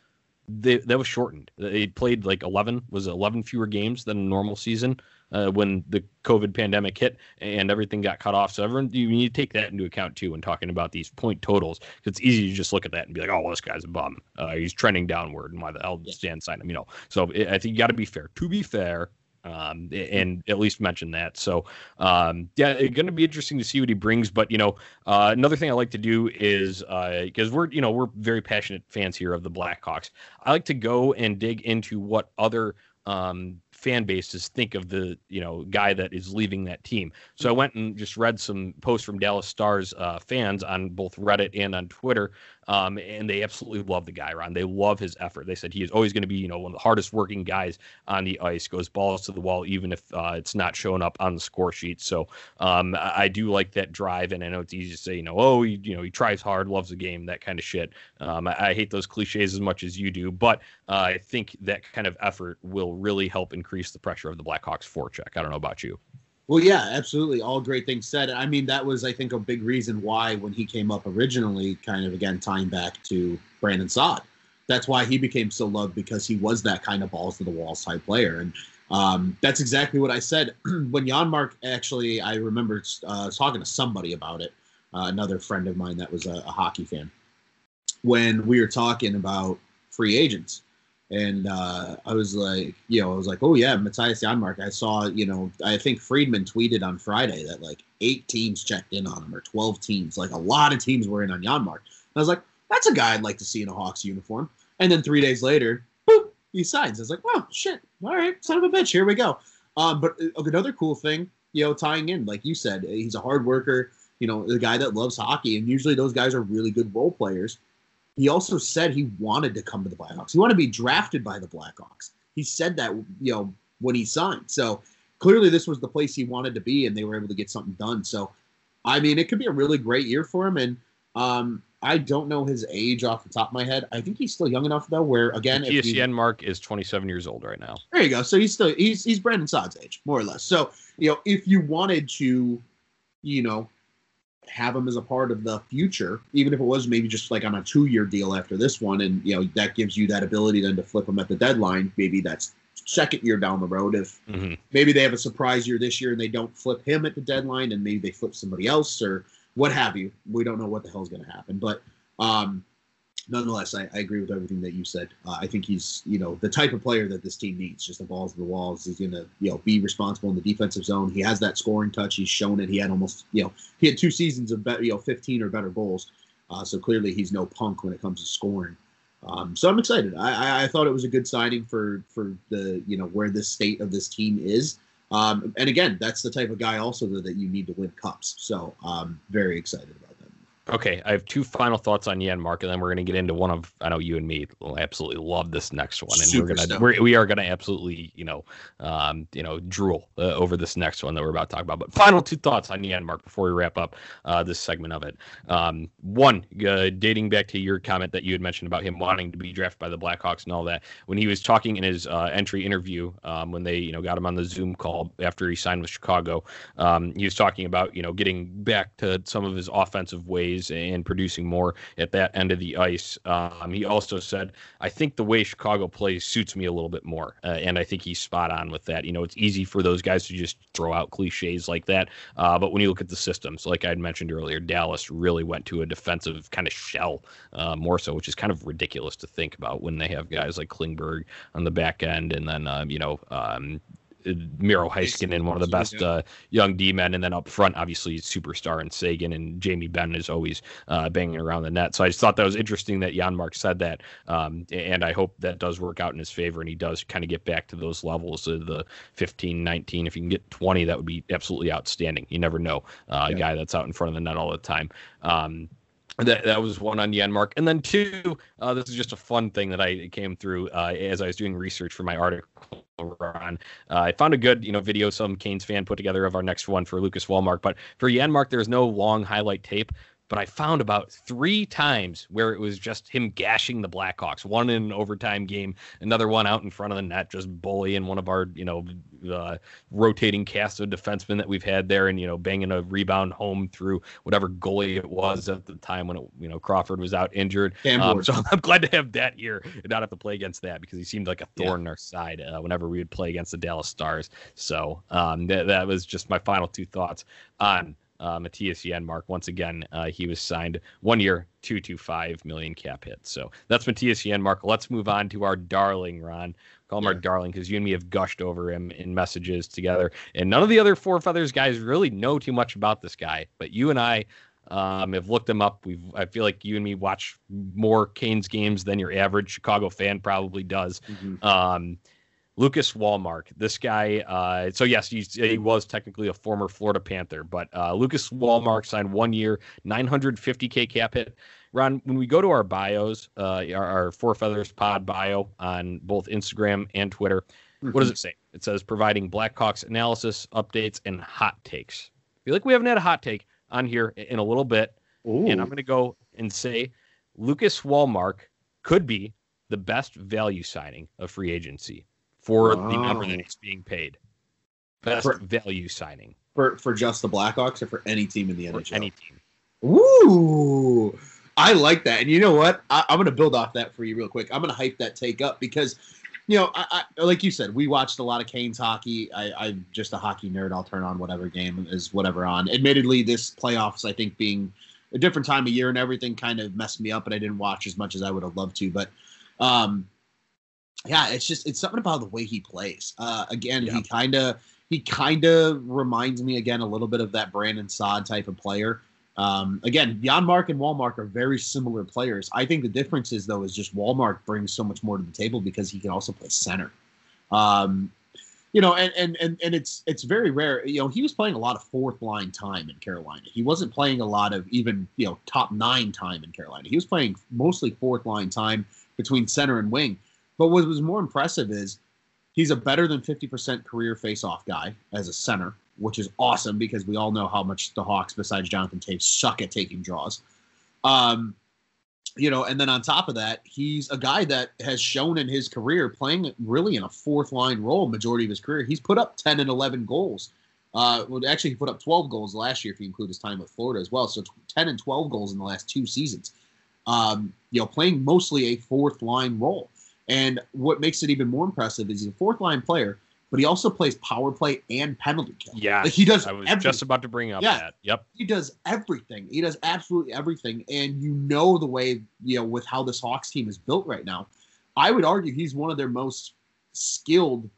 they, that was shortened. They played like 11, was 11 fewer games than a normal season uh, when the COVID pandemic hit and everything got cut off. So everyone, you need to take that into account too when talking about these point totals. It's easy to just look at that and be like, oh, well, this guy's a bum. Uh, he's trending downward, and why the hell did Stan sign him? You know. So it, I think you got to be fair. To be fair, um, and at least mention that. So, um, yeah, it's going to be interesting to see what he brings. But you know, uh, another thing I like to do is because uh, we're you know we're very passionate fans here of the Blackhawks. I like to go and dig into what other um, fan bases think of the you know guy that is leaving that team. So I went and just read some posts from Dallas Stars uh, fans on both Reddit and on Twitter um, and they absolutely love the guy, Ron. They love his effort. They said he is always going to be, you know, one of the hardest working guys on the ice. Goes balls to the wall, even if uh, it's not showing up on the score sheet. So um, I, I, do like that drive, and I know it's easy to say, you know, oh, he, you know, he tries hard, loves the game, that kind of shit. Um, I, I, hate those cliches as much as you do, but uh, I think that kind of effort will really help increase the pressure of the Blackhawks forecheck. I don't know about you. Well, yeah, absolutely. All great things said. I mean, that was, I think, a big reason why when he came up originally, kind of again tying back to Brandon Saad. That's why he became so loved because he was that kind of balls to the walls type player. And um, that's exactly what I said *clears throat* when Janmark actually. I remember uh, talking to somebody about it, uh, another friend of mine that was a, a hockey fan, when we were talking about free agents and uh, I was like, you know, I was like, oh yeah, Mattias Janmark. I saw, you know, I think Friedman tweeted on Friday that like eight teams checked in on him or twelve teams, like a lot of teams were in on Janmark. And I was like, that's a guy I'd like to see in a Hawks uniform. And then three days later, boop, he signs. I was like, oh shit, all right, son of a bitch, here we go. Um, but uh, another cool thing, you know, tying in, like you said, he's a hard worker. You know, the guy that loves hockey, and usually those guys are really good role players he also said he wanted to come to the Blackhawks. He wanted to be drafted by the Blackhawks. He said that you know when he signed. So clearly this was the place he wanted to be, and they were able to get something done. So I mean, it could be a really great year for him. And um, I don't know his age off the top of my head. I think he's still young enough though. Where again, TSN Mark is 27 years old right now. There you go. So he's still he's he's Brandon Saad's age, more or less. So you know, if you wanted to, you know, have him as a part of the future, even if it was maybe just like on a two year deal after this one. And, you know, that gives you that ability then to flip him at the deadline. Maybe that's second year down the road. If mm-hmm. maybe they have a surprise year this year and they don't flip him at the deadline and maybe they flip somebody else or what have you. We don't know what the hell is going to happen. But, um, nonetheless, I, I, agree with everything that you said. Uh, I think he's, you know, the type of player that this team needs. Just the balls to the walls. He's going to, you know, be responsible in the defensive zone. He has that scoring touch. He's shown it. He had almost, you know, he had two seasons of, better, you know, 15 or better goals. Uh, so clearly, he's no punk when it comes to scoring. Um, so I'm excited. I, I, I, thought it was a good signing for for the, you know, where the state of this team is. Um, and again, that's the type of guy also that you need to win cups. So I'm very excited about. Okay, I have two final thoughts on Janmark, and then we're going to get into one of I know you and me will absolutely love this next one, and Super we're gonna we're, we are going to absolutely you know um, you know drool uh, over this next one that we're about to talk about. But final two thoughts on Janmark before we wrap up uh, this segment of it. Um, one, uh, dating back to your comment that you had mentioned about him wanting to be drafted by the Blackhawks and all that, when he was talking in his uh, entry interview um, when they you know got him on the Zoom call after he signed with Chicago, um, he was talking about you know getting back to some of his offensive ways ways and producing more at that end of the ice. Um, he also said, I think the way Chicago plays suits me a little bit more. Uh, and I think he's spot on with that. You know, it's easy for those guys to just throw out cliches like that. Uh, but when you look at the systems, like I had mentioned earlier, Dallas really went to a defensive kind of shell uh, more so, which is kind of ridiculous to think about when they have guys like Klingberg on the back end and then, um, you know, um, Miro Heiskanen, one of the best uh, young D men, and then up front, obviously superstar and Seguin and Jamie Benn is always uh, banging around the net. So I just thought that was interesting that Janmark said that, um, and I hope that does work out in his favor, and he does kind of get back to those levels of the 15, 19. If you can get 20, that would be absolutely outstanding. You never know, uh, yeah. a guy that's out in front of the net all the time. Um, that that was one on Janmark, and then two. Uh, this is just a fun thing that I came through uh, as I was doing research for my article. On, uh, I found a good you know video some Canes fan put together of our next one for Lucas Wallmark, but for Janmark there's no long highlight tape but I found about three times where it was just him gashing the Blackhawks. One in an overtime game, another one out in front of the net, just bullying one of our, you know, uh, rotating cast of defensemen that we've had there, and you know, banging a rebound home through whatever goalie it was at the time when it, you know Crawford was out injured. Um, so *laughs* I'm glad to have that here and not have to play against that because he seemed like a thorn yeah. in our side uh, whenever we would play against the Dallas Stars. So um, that that was just my final two thoughts on uh, Mattias Janmark. Once again, uh, he was signed one year, two to five million cap hit. So that's Mattias Janmark. Let's move on to our darling, Ron. Call him yeah. our darling because you and me have gushed over him in messages together. And none of the other Four Feathers guys really know too much about this guy. But you and I um, have looked him up. We've I feel like you and me watch more Canes games than your average Chicago fan probably does. Mm-hmm. Um, Lucas Wallmark, this guy. Uh, so yes, he was technically a former Florida Panther, but uh, Lucas Wallmark signed one year, 950k cap hit. Ron, when we go to our bios, uh, our, our Four Feathers Pod bio on both Instagram and Twitter, mm-hmm. what does mm-hmm. it say? It says providing Blackhawks analysis, updates, and hot takes. I feel like we haven't had a hot take on here in a little bit, Ooh. and I'm going to go and say Lucas Wallmark could be the best value signing of free agency for the number that he's being paid. Best for, value signing for for just the Blackhawks or for any team in the for NHL. Any team. Ooh, I like that. And you know what? I, am going to build off that for you real quick. I'm going to hype that take up because, you know, I, I, like you said, we watched a lot of Canes hockey. I, am just a hockey nerd. I'll turn on whatever game is whatever on. Admittedly, this playoffs, I think, being a different time of year and everything kind of messed me up, and I didn't watch as much as I would have loved to. But um, yeah, it's just it's something about the way he plays. Uh, again, yeah. he kind of he kind of reminds me again a little bit of that Brandon Saad type of player. Um, again, Janmark and Wallmark are very similar players. I think the difference is though is just Wallmark brings so much more to the table because he can also play center. Um, you know, and, and and and it's it's very rare. You know, he was playing a lot of fourth line time in Carolina. He wasn't playing a lot of even you know top nine time in Carolina. He was playing mostly fourth line time between center and wing. But what was more impressive is he's a better than 50% career faceoff guy as a center, which is awesome because we all know how much the Hawks, besides Jonathan Toews, suck at taking draws. Um, you know, and then on top of that, he's a guy that has shown in his career playing really in a fourth line role majority of his career. He's put up 10 and 11 goals. Uh, well, actually, he put up 12 goals last year if you include his time with Florida as well. So 10 and 12 goals in the last two seasons. Um, you know, playing mostly a fourth line role. And what makes it even more impressive is he's a fourth line player, but he also plays power play and penalty kill. Yeah, like he does. I was everything. just about to bring up yeah, that. Yep, he does everything. He does absolutely everything, and you know the way you know with how this Hawks team is built right now. I would argue he's one of their most skilled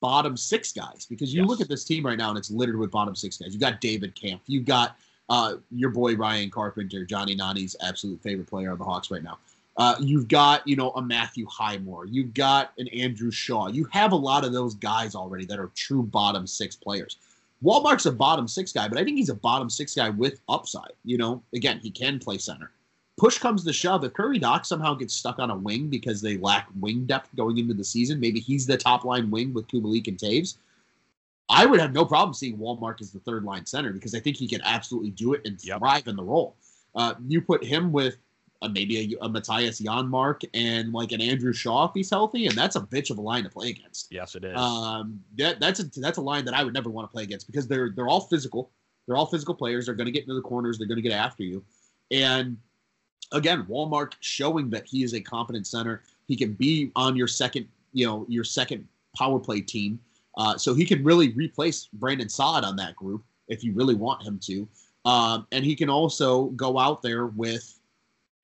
bottom six guys because you yes. look at this team right now and it's littered with bottom six guys. You got David Kampf. you got uh, your boy Ryan Carpenter, Johnny Nani's absolute favorite player on the Hawks right now. Uh, you've got, you know, a Matthew Highmore. You've got an Andrew Shaw. You have a lot of those guys already that are true bottom six players. Wallmark's a bottom six guy, but I think he's a bottom six guy with upside. You know, again, he can play center. Push comes to shove. If Kirby Dach somehow gets stuck on a wing because they lack wing depth going into the season, maybe he's the top line wing with Kubalik and Toews. I would have no problem seeing Walmart as the third line center because I think he can absolutely do it and yep. thrive in the role. Uh, you put him with uh, maybe a, a Mattias Janmark and like an Andrew Shaw if he's healthy, and that's a bitch of a line to play against. Yes, it is. Um, that, that's a that's a line that I would never want to play against because they're they're all physical. They're all physical players. They're going to get into the corners. They're going to get after you. And again, Wallmark showing that he is a competent center. He can be on your second, you know, your second power play team. Uh, so he can really replace Brandon Saad on that group if you really want him to. Um, and he can also go out there with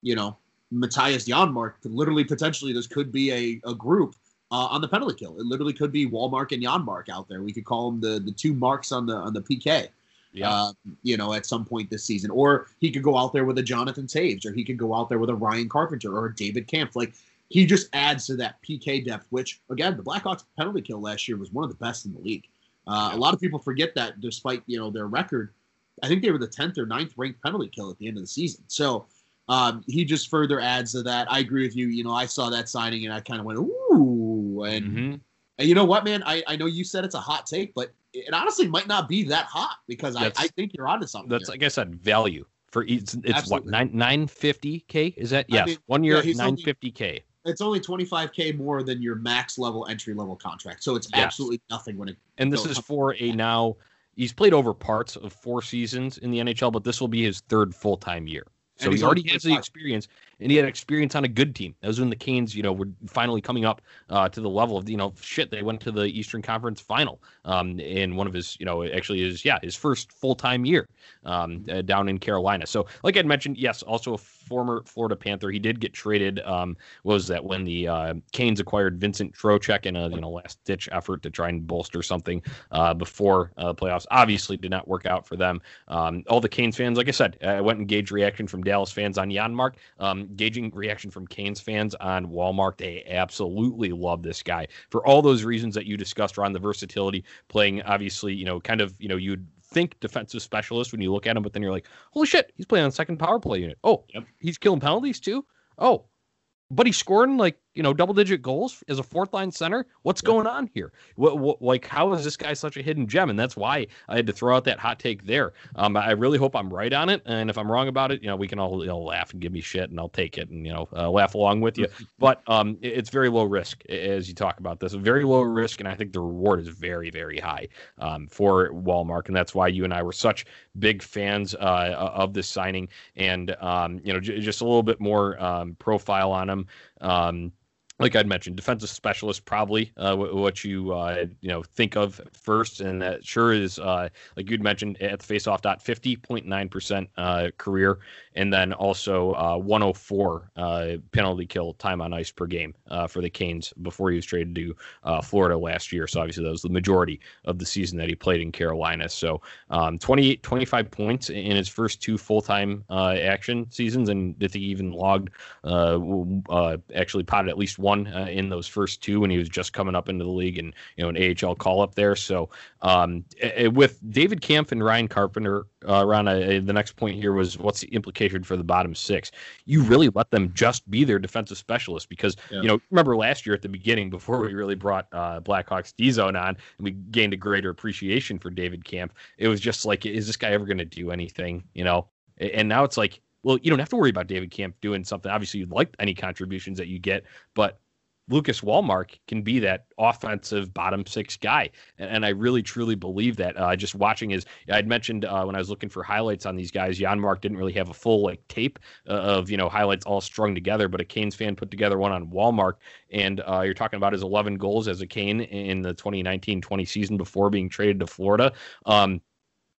you know, Mattias Janmark could literally potentially this could be a, a group uh, on the penalty kill. It literally could be Wallmark and Janmark out there. We could call them the the two marks on the on the PK. Yeah. Uh, you know, at some point this season, or he could go out there with a Jonathan Toews, or he could go out there with a Ryan Carpenter or a David Kampf. Like he just adds to that PK depth, which again, the Blackhawks penalty kill last year was one of the best in the league. Uh, a lot of people forget that, despite you know their record, I think they were the tenth or 9th ranked penalty kill at the end of the season. So um, he just further adds to that. I agree with you. You know, I saw that signing and I kind of went, ooh. And, mm-hmm. and, you know what, man? I, I know you said it's a hot take, but it honestly might not be that hot because I, I, think you're onto something. That's, here. like I said, value for it's, it's what nine nine fifty k is that yes I mean, one year yeah, nine fifty k. It's only twenty five k more than your max level entry level contract, so it's yes. absolutely nothing when it. And this is for a now. He's played over parts of four seasons in the NHL, but this will be his third full time year. So he already has the experience, and he had experience on a good team. That was when the Canes, you know, were finally coming up uh, to the level of, you know, shit. They went to the Eastern Conference Final um, in one of his, you know, actually his, yeah, his first full time year um, uh, down in Carolina. So, like I mentioned, yes, also a former Florida Panther. He did get traded. Um, was that when the uh, Canes acquired Vincent Trocheck in a you know last ditch effort to try and bolster something uh, before uh, playoffs? Obviously, did not work out for them. Um, all the Canes fans, like I said, I went and gauged reaction from Dallas fans on Janmark. Um, gauging reaction from Canes fans on Wallmark. They absolutely love this guy for all those reasons that you discussed around the versatility, playing obviously, you know, kind of, you know, you'd think defensive specialist when you look at him, but then you're like, holy shit, he's playing on second power play unit. Oh, yep. he's killing penalties too. Oh, but he's scoring like you know double digit goals as a fourth line center? What's going on here? What, what, like how is this guy such a hidden gem? And that's why i had to throw out that hot take there. Um, i really hope i'm right on it. And if i'm wrong about it you know we can all you know, laugh and give me shit and i'll take it and you know uh, laugh along with you. *laughs* But um, it, it's very low risk as you talk about this. Very low risk and i think the reward is very very high um, for Wallmark. And that's why you and i were such big fans uh, of this signing. And um, you know j- just a little bit more um, profile on him. Um, like I'd mentioned, defensive specialist probably uh, what you uh, you know think of first, and that sure is uh, like you'd mentioned at the faceoff dot fifty point nine percent uh, career, and then also uh, one hundred oh four uh, penalty kill time on ice per game for the Canes before he was traded to Florida last year. So obviously that was the majority of the season that he played in Carolina. So um, 28, 25 points in his first two full time action seasons, and I think he even logged actually potted at least one one uh, in those first two when he was just coming up into the league and you know an AHL call up there. So um, with David Kampf and Ryan Carpenter uh, around uh, the next point here was what's the implication for the bottom six? You really let them just be their defensive specialist because yeah. you know remember last year at the beginning before we really brought uh, Blackhawks D zone on and we gained a greater appreciation for David Kampf. It was just like, is this guy ever going to do anything? You know, and now it's like well, you don't have to worry about David Kampf doing something. Obviously, you'd like any contributions that you get, but Lucas Wallmark can be that offensive bottom six guy. And, and I really, truly believe that. Uh, just watching his, I'd mentioned uh, when I was looking for highlights on these guys, Janmark didn't really have a full like tape uh, of, you know, highlights all strung together, but a Canes fan put together one on Wallmark. And uh, you're talking about his 11 goals as a Cane in the 2019 20 season before being traded to Florida. Um,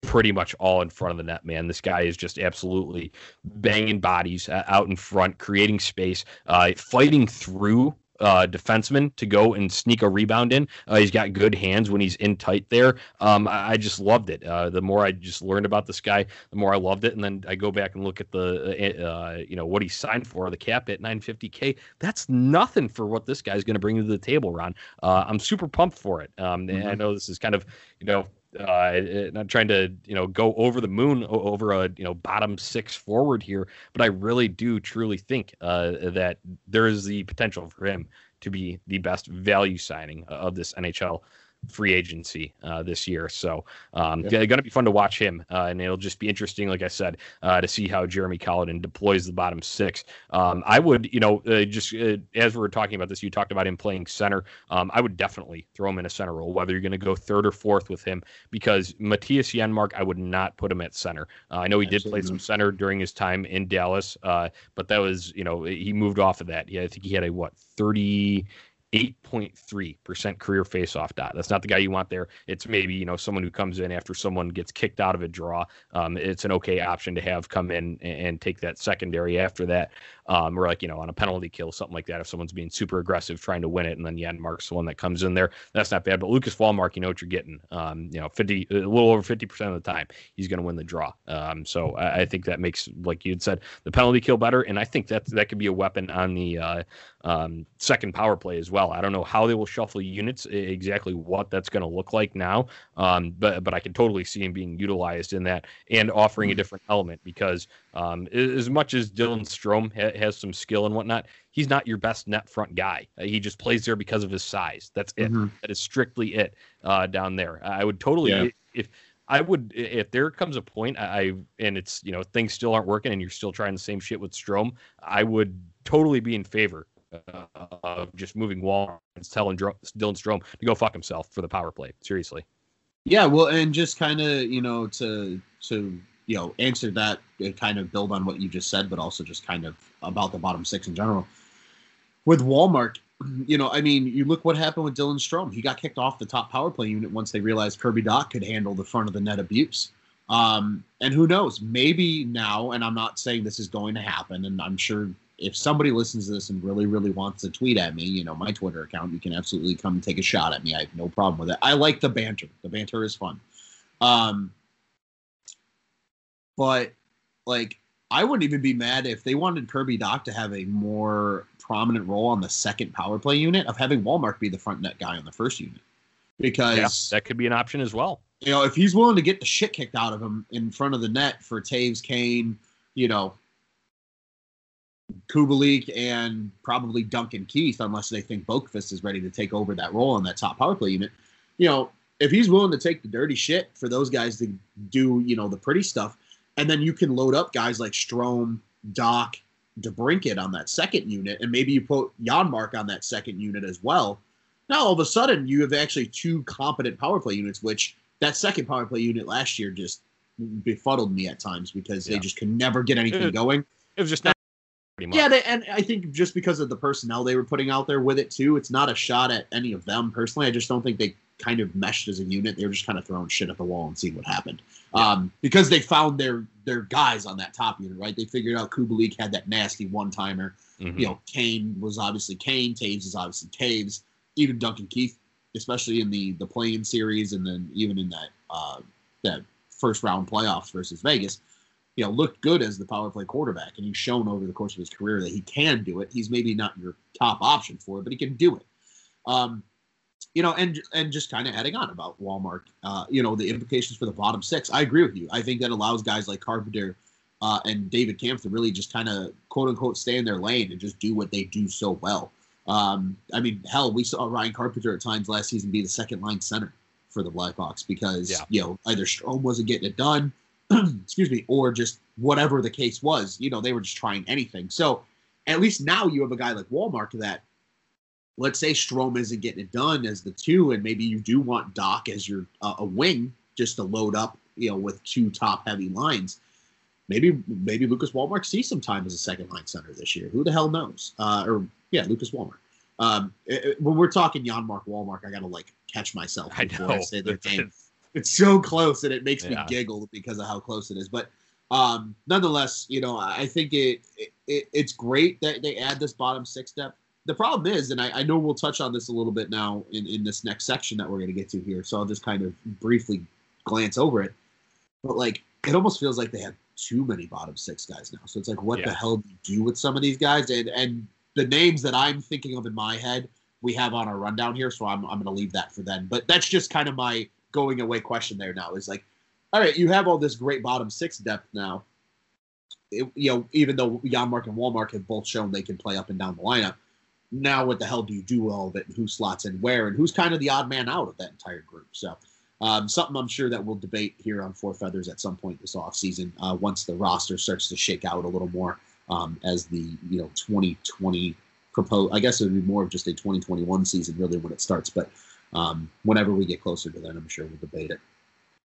pretty much all in front of the net, man. This guy is just absolutely banging bodies uh, out in front, creating space, uh, fighting through uh, defenseman to go and sneak a rebound in. Uh, he's got good hands when he's in tight there. Um, I, I, just loved it. Uh, the more I just learned about this guy, the more I loved it. And then I go back and look at the, uh, uh, you know, what he signed for, the cap at 950K. That's nothing for what this guy's going to bring to the table, Ron. Uh, I'm super pumped for it. Um, mm-hmm. I know this is kind of, you know, uh, not trying to you know go over the moon over a you know bottom six forward here, but I really do truly think uh, that there is the potential for him to be the best value signing of this NHL free agency uh, this year. So um, yeah. going to be fun to watch him, uh, and it'll just be interesting, like I said, uh, to see how Jeremy Colliton deploys the bottom six. Um, I would, you know, uh, just uh, as we were talking about this, you talked about him playing center. Um, I would definitely throw him in a center role, whether you're going to go third or fourth with him, because Mattias Janmark, I would not put him at center. Uh, I know he Absolutely. did play some center during his time in Dallas, but that was, you know, he moved off of that. Yeah, I think he had a what 30 8.3% career faceoff dot. That's not the guy you want there. It's maybe, you know, someone who comes in after someone gets kicked out of a draw. Um, it's an okay option to have come in and, take that secondary after that um, or like you know on a penalty kill, something like that. If someone's being super aggressive trying to win it, and then Janmark's the one that comes in there, that's not bad. But Lucas Wallmark, you know what you're getting. Um, you know, fifty, a little over fifty percent of the time, he's going to win the draw. Um, so I, I, think that makes, like you had said, the penalty kill better, and I think that that could be a weapon on the uh, um, second power play as well. I don't know how they will shuffle units, exactly what that's going to look like now, um, but but I can totally see him being utilized in that and offering a mm. different element because um, as much as Dylan Strome ha- has some skill and whatnot, he's not your best net front guy. Uh, he just plays there because of his size. That's it. Mm-hmm. That is strictly it uh, down there. I would totally yeah. if I would if there comes a point I and it's you know things still aren't working and you're still trying the same shit with Strome, I would totally be in favor of just moving Wall and telling Dylan Strome to go fuck himself for the power play. Seriously. Yeah, well, and just kind of you know to to you know answer that and kind of build on what you just said, but also just kind of about the bottom six in general. With Wallmark, *clears throat* you know, I mean, you look what happened with Dylan Strome. He got kicked off the top power play unit once they realized Kirby Dach could handle the front of the net abuse. Um, and who knows? Maybe now, and I'm not saying this is going to happen, and I'm sure if somebody listens to this and really, really wants to tweet at me, you know, my Twitter account, you can absolutely come and take a shot at me. I have no problem with it. I like the banter. The banter is fun. Um, but like I wouldn't even be mad if they wanted Kirby Dach to have a more prominent role on the second power play unit of having Wallmark be the front net guy on the first unit. Because yeah, that could be an option as well. You know, if he's willing to get the shit kicked out of him in front of the net for Toews, Kane, you know, Kubalik and probably Duncan Keith, unless they think Boqvist is ready to take over that role on that top power play unit. You know, if he's willing to take the dirty shit for those guys to do, you know, the pretty stuff, and then you can load up guys like Strome, Dach, DeBrincat on that second unit, and maybe you put Janmark on that second unit as well. Now all of a sudden you have actually two competent power play units, which that second power play unit last year just befuddled me at times because yeah. they just could never get anything it, going. It was just not yeah, they, and I think just because of the personnel they were putting out there with it too, it's not a shot at any of them personally. I just don't think they kind of meshed as a unit. They were just kind of throwing shit at the wall and seeing what happened. Yeah. Um, because they found their their guys on that top unit, right? They figured out Kubalik had that nasty one timer. Mm-hmm. You know, Kane was obviously Kane. Toews is obviously Toews. Even Duncan Keith, especially in the the playing series, and then even in that uh, that first round playoffs versus Vegas, you know, looked good as the power play quarterback, and he's shown over the course of his career that he can do it. He's maybe not your top option for it, but he can do it. Um, you know, and and just kind of adding on about Wallmark, uh, you know, the implications for the bottom six. I agree with you. I think that allows guys like Carpenter uh, and David Kampf to really just kind of quote unquote stay in their lane and just do what they do so well. Um, I mean, hell, we saw Ryan Carpenter at times last season be the second line center for the Blackhawks because yeah. you know either Strome wasn't getting it done, *clears throat* excuse me, or just whatever the case was. You know, they were just trying anything. So at least now you have a guy like Wallmark that let's say Strome isn't getting it done as the two, and maybe you do want Dach as your uh, a wing just to load up, you know, with two top heavy lines. Maybe maybe Lucas Walmart sees some time as a second line center this year. Who the hell knows? Uh, or yeah, Lucas Walmart. Um, it, it, when we're talking Janmark Walmart, I gotta like catch myself before I, I say their *laughs* name. It's so close, and it makes yeah. me giggle because of how close it is. But um, nonetheless, you know, I think it, it it's great that they add this bottom six depth the problem is, and I, I, know we'll touch on this a little bit now in, in this next section that we're going to get to here. So I'll just kind of briefly glance over it. But like, it almost feels like they have too many bottom six guys now. So it's like, what yeah. the hell do you do with some of these guys? And and the names that I'm thinking of in my head, we have on our rundown here. So I'm I'm going to leave that for then. But that's just kind of my going away question there now. Is like, all right, you have all this great bottom six depth now. It, you know, even though Janmark and Wallmark have both shown they can play up and down the lineup now what the hell do you do with all of it and who slots in where and who's kind of the odd man out of that entire group so um, something i'm sure that we'll debate here on four feathers at some point this offseason uh, once the roster starts to shake out a little more um, as the you know 2020 propose i guess it would be more of just a 2021 season really when it starts but um, whenever we get closer to that i'm sure we'll debate it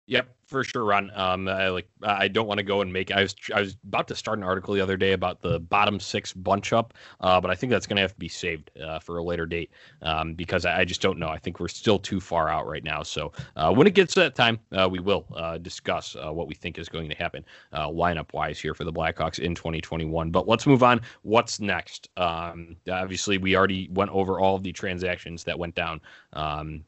Yep, for sure, Ron. Um, I like I don't want to go and make. I was I was about to start an article the other day about the bottom six bunch up, uh, but I think that's going to have to be saved uh, for a later date um, because I, I, just don't know. I think we're still too far out right now. So uh, when it gets to that time, uh, we will uh, discuss uh, what we think is going to happen lineup wise here for the Blackhawks in 2021. But let's move on. What's next? Um, obviously, we already went over all of the transactions that went down. Um,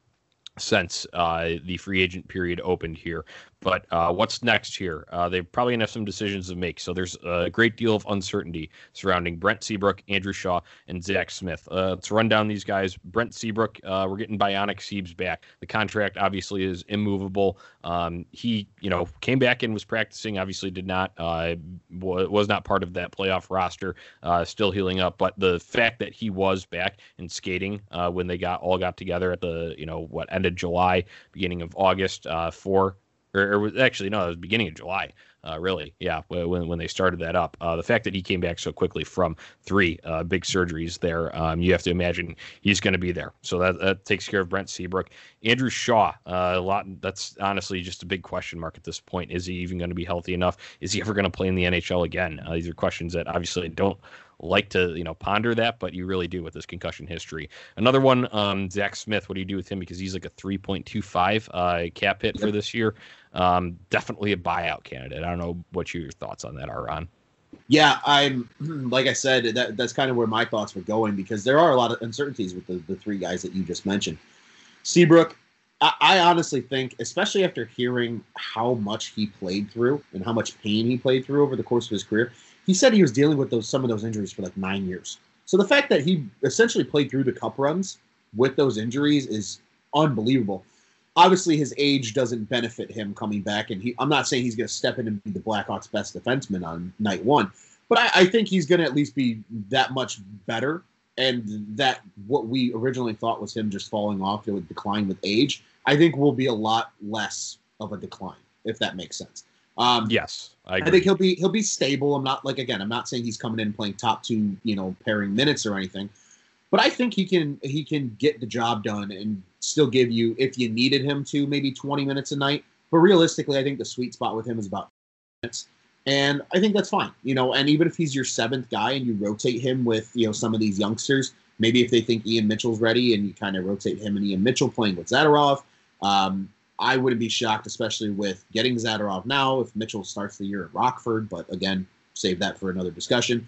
since uh, the free agent period opened here. But uh, what's next here? Uh, they're probably going to have some decisions to make. So there's a great deal of uncertainty surrounding Brent Seabrook, Andrew Shaw, and Zack Smith. Uh, let's run down these guys. Brent Seabrook, uh, we're getting Bionic Siebes back. The contract obviously is immovable. Um, he, you know, came back and was practicing. Obviously, did not uh, was not part of that playoff roster. Uh, still healing up, but the fact that he was back and skating when they got all got together at the, you know, what ended July, beginning of August for or, or actually no, it was beginning of July. Uh, really, yeah, when when they started that up. Uh, the fact that he came back so quickly from three uh, big surgeries there, um, you have to imagine he's going to be there. So that, that takes care of Brent Seabrook. Andrew Shaw, uh, a lot. That's honestly just a big question mark at this point. Is he even going to be healthy enough? Is he ever going to play in the NHL again? Uh, these are questions that obviously don't like to you know ponder that, but you really do with this concussion history. Another one, um, Zack Smith. What do you do with him? Because he's like a 3.25 uh, cap hit for this year. Um, definitely a buyout candidate. I don't know what your thoughts on that are, Ron. Yeah, I'm *clears throat* like I said, that, that's kind of where my thoughts were going because there are a lot of uncertainties with the, the three guys that you just mentioned. Seabrook, I, I honestly think, especially after hearing how much he played through and how much pain he played through over the course of his career, he said he was dealing with those some of those injuries for like nine years. So the fact that he essentially played through the cup runs with those injuries is unbelievable. Obviously, his age doesn't benefit him coming back, and he, I'm not saying he's going to step in and be the Blackhawks' best defenseman on night one, but I, I think he's going to at least be that much better. And that what we originally thought was him just falling off, it would decline with age. I think will be a lot less of a decline, if that makes sense. Um, yes, I, I, think he'll be he'll be stable. I'm not like again, I'm not saying he's coming in playing top two, you know, pairing minutes or anything, but I think he can he can get the job done and still give you if you needed him to maybe 20 minutes a night. But realistically, I think the sweet spot with him is about minutes. And I think that's fine, you know. And even if he's your seventh guy and you rotate him with, you know, some of these youngsters, maybe if they think Ian Mitchell's ready and you kind of rotate him and Ian Mitchell playing with Zadorov, um, I wouldn't be shocked, especially with getting Zadorov now, if Mitchell starts the year at Rockford. But again, save that for another discussion.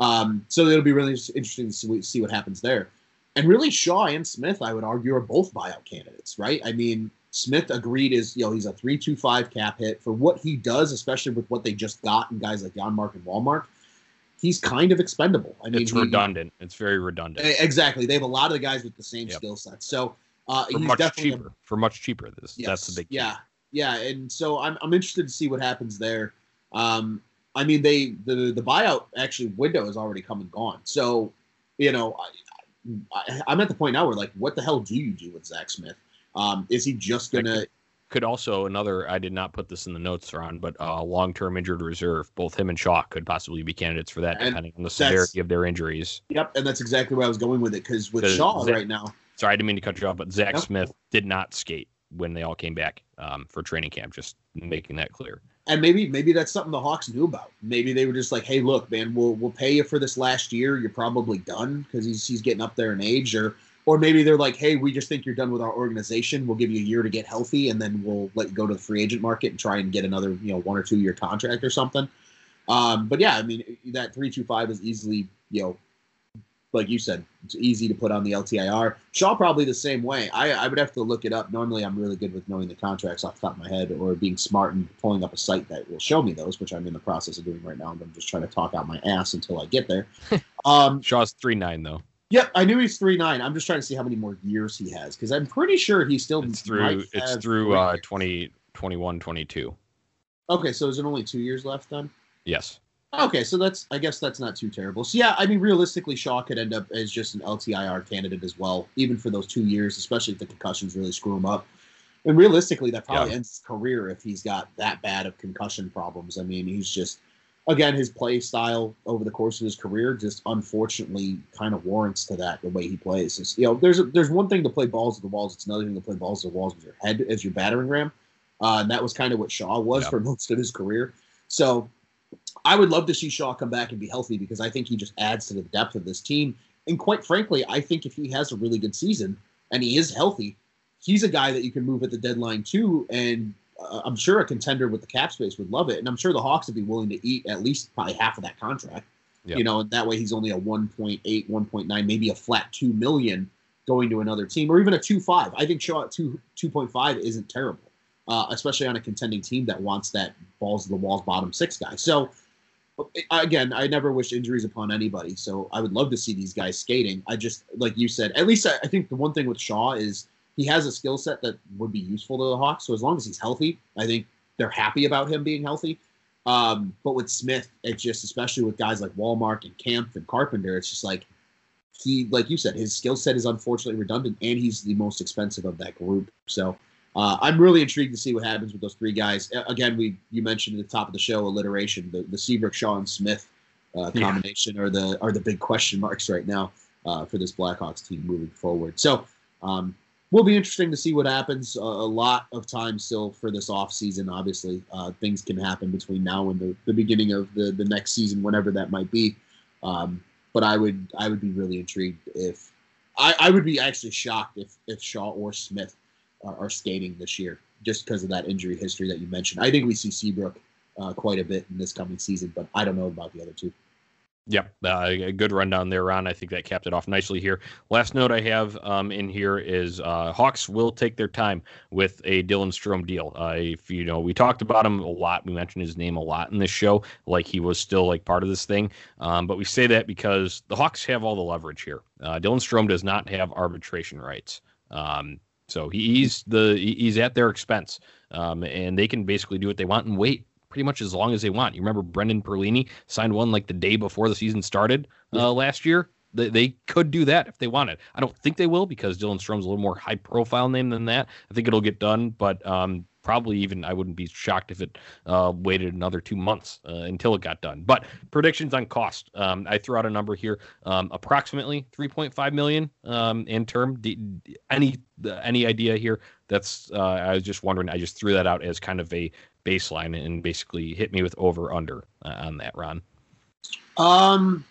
Um, so it'll be really interesting to see what happens there. And really, Shaw and Smith, I would argue, are both buyout candidates, right? I mean, Smith agreed is you know he's a three two five cap hit for what he does, especially with what they just got and guys like Janmark and Wallmark. He's kind of expendable. I mean, it's redundant. He, it's very redundant. Exactly. They have a lot of the guys with the same yep. skill set. So uh, for much cheaper. A, for much cheaper. This yes, that's the big. Yeah, yeah, and so I'm I'm interested to see what happens there. Um, I mean, they the the buyout actually window is already come and gone. So, you know, I, I, am at the point now where like, what the hell do you do with Zack Smith? Um, is he just gonna? Could, could, also another. I did not put this in the notes, Ron, but uh, long-term injured reserve. Both him and Shaw could possibly be candidates for that, depending on the severity of their injuries. Yep, and that's exactly where I was going with it because with Shaw right now sorry, I didn't mean to cut you off, but Zack Smith did not skate when they all came back um, for training camp. Just making that clear. And maybe maybe that's something the Hawks knew about. Maybe they were just like, "Hey, look, man, we'll we'll pay you for this last year. You're probably done because he's he's getting up there in age." Or or maybe they're like, "Hey, we just think you're done with our organization. We'll give you a year to get healthy, and then we'll let you go to the free agent market and try and get another you know one or two year contract or something." Um, but yeah, I mean that three two five is easily you know like you said, it's easy to put on the LTIR. Shaw probably the same way. I, I would have to look it up. Normally, I'm really good with knowing the contracts off the top of my head or being smart and pulling up a site that will show me those, which I'm in the process of doing right now. I'm just trying to talk out my ass until I get there. *laughs* Um, Shaw's three nine though. Yep, I knew he's three nine. I'm just trying to see how many more years he has because I'm pretty sure he still it's through it's through uh 20, 21, 22. Okay, so is it only two years left then? Yes. Okay, so that's I guess that's not too terrible. So yeah, I mean realistically, Shaw could end up as just an LTIR candidate as well, even for those two years, especially if the concussions really screw him up. And realistically, that probably yeah. ends his career if he's got that bad of concussion problems. I mean, he's just again his play style over the course of his career just unfortunately kind of warrants to that the way he plays. It's, you know, there's a, there's one thing to play balls at the walls. It's another thing to play balls at the walls with your head as your battering ram. Uh, and that was kind of what Shaw was yeah. for *laughs* most of his career. So I would love to see Shaw come back and be healthy because I think he just adds to the depth of this team. And quite frankly, I think if he has a really good season and he is healthy, he's a guy that you can move at the deadline too. And uh, I'm sure a contender with the cap space would love it. And I'm sure the Hawks would be willing to eat at least probably half of that contract. Yep. You know, and that way he's only a 1.8, 1.9, maybe a flat 2 million going to another team or even a 2.5. I think Shaw at 2, 2.5 isn't terrible uh, especially on a contending team that wants that balls to the walls bottom six guy. So again, I never wish injuries upon anybody. So I would love to see these guys skating. I just like you said, at least I, I think the one thing with Shaw is he has a skill set that would be useful to the Hawks. So as long as he's healthy, I think they're happy about him being healthy. Um, but with Smith, it's just especially with guys like Wallmark and Kampf and Carpenter, it's just like he, like you said, his skill set is unfortunately redundant, and he's the most expensive of that group. So uh, I'm really intrigued to see what happens with those three guys. Again, we you mentioned at the top of the show alliteration, the the Seabrook, Shaw, and Smith uh, combination yeah. are the are the big question marks right now uh, for this Blackhawks team moving forward. So um, will be interesting to see what happens. a lot of time still for this off season. Obviously, uh, things can happen between now and the, the beginning of the the next season, whenever that might be. Um, but I would I would be really intrigued if I, I would be actually shocked if if Shaw or Smith are, are skating this year just because of that injury history that you mentioned. I think we see Seabrook uh, quite a bit in this coming season, but I don't know about the other two. Yep, uh, a good rundown there, Ron. I think that capped it off nicely here. Last note I have um, in here is uh, Hawks will take their time with a Dylan Strome deal. Uh, if you know, we talked about him a lot. We mentioned his name a lot in this show, like he was still like part of this thing. Um, but we say that because the Hawks have all the leverage here. Uh, Dylan Strome does not have arbitration rights. Um, so he's the he's at their expense, um, and they can basically do what they want and wait pretty much as long as they want. You remember Brendan Perlini signed one like the day before the season started uh, last year. They, they could do that if they wanted. I don't think they will because Dylan Strome's a little more high profile name than that. I think it'll get done, but um, probably even I wouldn't be shocked if it uh, waited another two months uh, until it got done. But predictions on cost, um, I threw out a number here, um, approximately 3.5 million um, in term. D- any any idea here? That's uh, I was just wondering. I just threw that out as kind of a baseline and basically hit me with over under uh, on that, Ron? Um,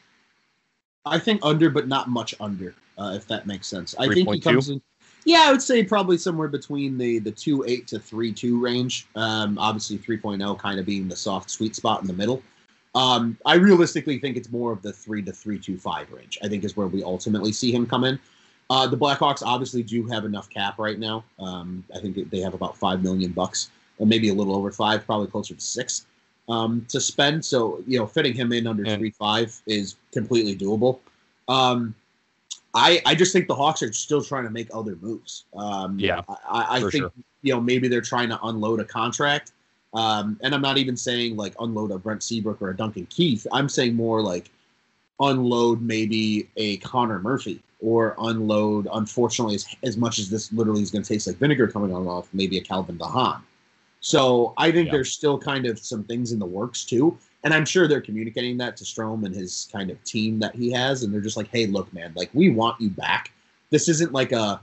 I think under, but not much under, uh, if that makes sense. I think he comes in. Yeah, I would say probably somewhere between the the two eight to three two range. Um, obviously 3.0 kind of being the soft sweet spot in the middle. Um, I realistically think it's more of the three to three two five range. I think is where we ultimately see him come in. Uh, the Blackhawks obviously do have enough cap right now. Um, I think they have about five million bucks or maybe a little over five, probably closer to six um, to spend. So you know, fitting him in under three five is completely doable. Um, I I just think the Hawks are still trying to make other moves. Um, yeah, I, I think sure. you know maybe they're trying to unload a contract. Um, and I'm not even saying like unload a Brent Seabrook or a Duncan Keith. I'm saying more like unload maybe a Connor Murphy or unload, unfortunately, as, as much as this literally is going to taste like vinegar coming on off, maybe a Calvin de Haan. So I think yeah. there's still kind of some things in the works too. And I'm sure they're communicating that to Strome and his kind of team that he has. And they're just like, hey, look, man, like we want you back. This isn't like a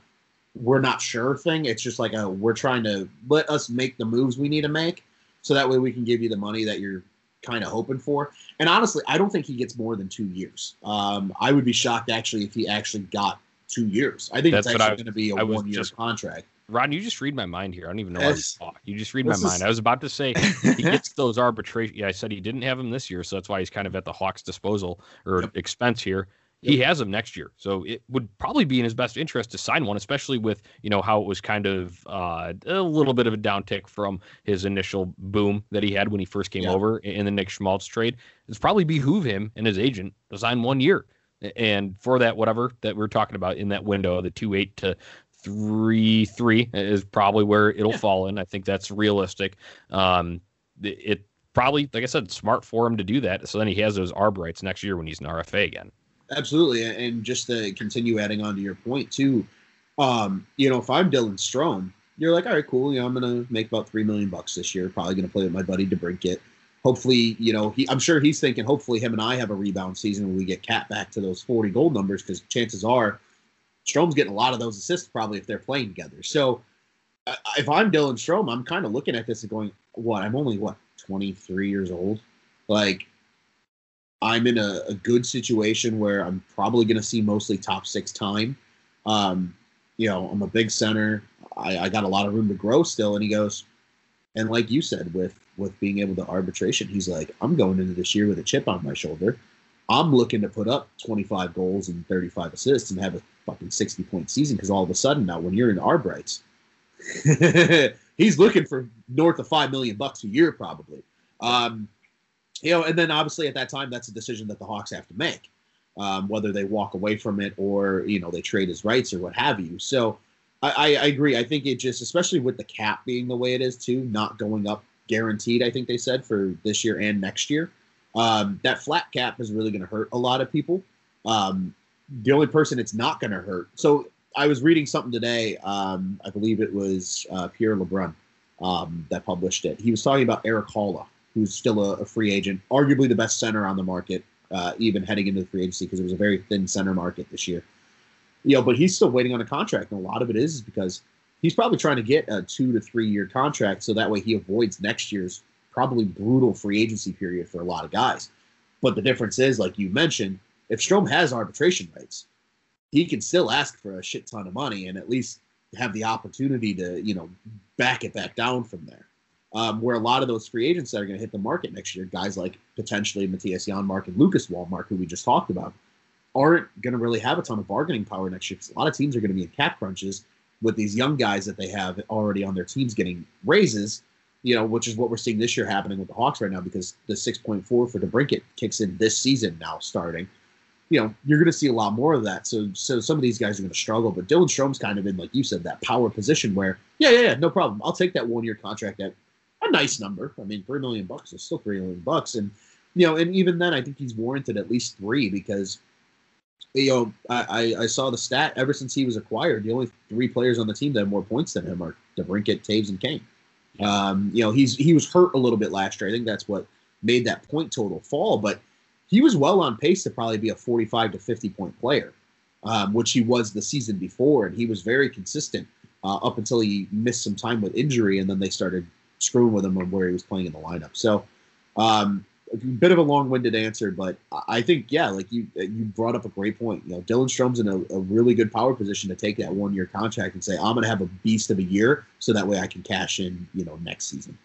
we're not sure thing. It's just like a we're trying to let us make the moves we need to make so that way we can give you the money that you're kind of hoping for. And honestly, I don't think he gets more than two years. Um, I would be shocked actually if he actually got two years. I think That's it's actually going to be a one year contract. Ron, you just read my mind here. I don't even know yes. why you talk. You just read my is... mind. I was about to say *laughs* he gets those arbitration. Yeah, I said he didn't have him this year, so that's why he's kind of at the Hawks' disposal or yep. expense here. Yep. He has him next year, so it would probably be in his best interest to sign one, especially with you know how it was kind of uh, a little bit of a downtick from his initial boom that he had when he first came over in the Nick Schmaltz trade. It's probably behoove him and his agent to sign one year and for that whatever that we're talking about in that window the two eight to three three is probably where it'll yeah. fall in. I think that's realistic. Um, it, it, probably, like I said, smart for him to do that. So then he has those arb rights next year when he's an RFA again. Absolutely, and just to continue adding on to your point too, um, you know, if I'm Dylan Strome, you're like, all right, cool. You know, I'm gonna make about three million bucks this year. Probably gonna play with my buddy DeBrincat. Hopefully, you know, he, I'm sure he's thinking. Hopefully, him and I have a rebound season when we get Cat back to those 40 gold numbers because chances are Strome's getting a lot of those assists probably if they're playing together. So uh, if I'm Dylan Strome, I'm kind of looking at this and going, what? I'm only what 23 years old. Like I'm in a, a good situation where I'm probably going to see mostly top six time. Um, you know, I'm a big center. I, I got a lot of room to grow still. And he goes, and like you said, with with being able to arbitration, he's like, I'm going into this year with a chip on my shoulder. I'm looking to put up 25 goals and 35 assists and have a fucking 60 point season because all of a sudden now when you're in arb rights, *laughs* he's looking for north of five million bucks a year probably. Um, you know, and then obviously at that time that's a decision that the Hawks have to make, um, whether they walk away from it or you know they trade his rights or what have you. So I, I agree. I think it just, especially with the cap being the way it is too, not going up guaranteed. I think they said for this year and next year. Um, that flat cap is really going to hurt a lot of people. Um, the only person it's not going to hurt. So I was reading something today. Um, I believe it was uh, Pierre LeBrun um, that published it. He was talking about Erik Haula, who's still a, a, free agent, arguably the best center on the market, uh, even heading into the free agency because it was a very thin center market this year. You know, but he's still waiting on a contract, and a lot of it is because he's probably trying to get a two to three year contract so that way he avoids next year's probably brutal free agency period for a lot of guys. But the difference is, like you mentioned, if Strome has arbitration rights, he can still ask for a shit ton of money and at least have the opportunity to, you know, back it back down from there. Um, where a lot of those free agents that are going to hit the market next year, guys like potentially Mattias Janmark and Lucas Wallmark, who we just talked about, aren't going to really have a ton of bargaining power next year because a lot of teams are going to be in cap crunches with these young guys that they have already on their teams getting raises, you know, which is what we're seeing this year happening with the Hawks right now because the 6.4 for DeBrincat kicks in this season now starting. You know, you're going to see a lot more of that. So, so some of these guys are going to struggle, but Dylan Strome's kind of in, like you said, that power position where, yeah, yeah, yeah, no problem. I'll take that one year contract at a nice number. I mean, three million bucks is still three million bucks, and you know, and even then, I think he's warranted at least three because you know, I, I saw the stat ever since he was acquired, the only three players on the team that have more points than him are DeBrincat, Toews, and Kane. Um, you know, he's he was hurt a little bit last year. I think that's what made that point total fall, but he was well on pace to probably be a 45 to 50 point player, um, which he was the season before, and he was very consistent uh, up until he missed some time with injury, and then they started screwing with him on where he was playing in the lineup. So, um, a bit of a long-winded answer, but I think yeah, like you uh, you brought up a great point. You know, Dylan Strome's in a, a really good power position to take that one-year contract and say, I'm going to have a beast of a year, so that way I can cash in, you know, next season.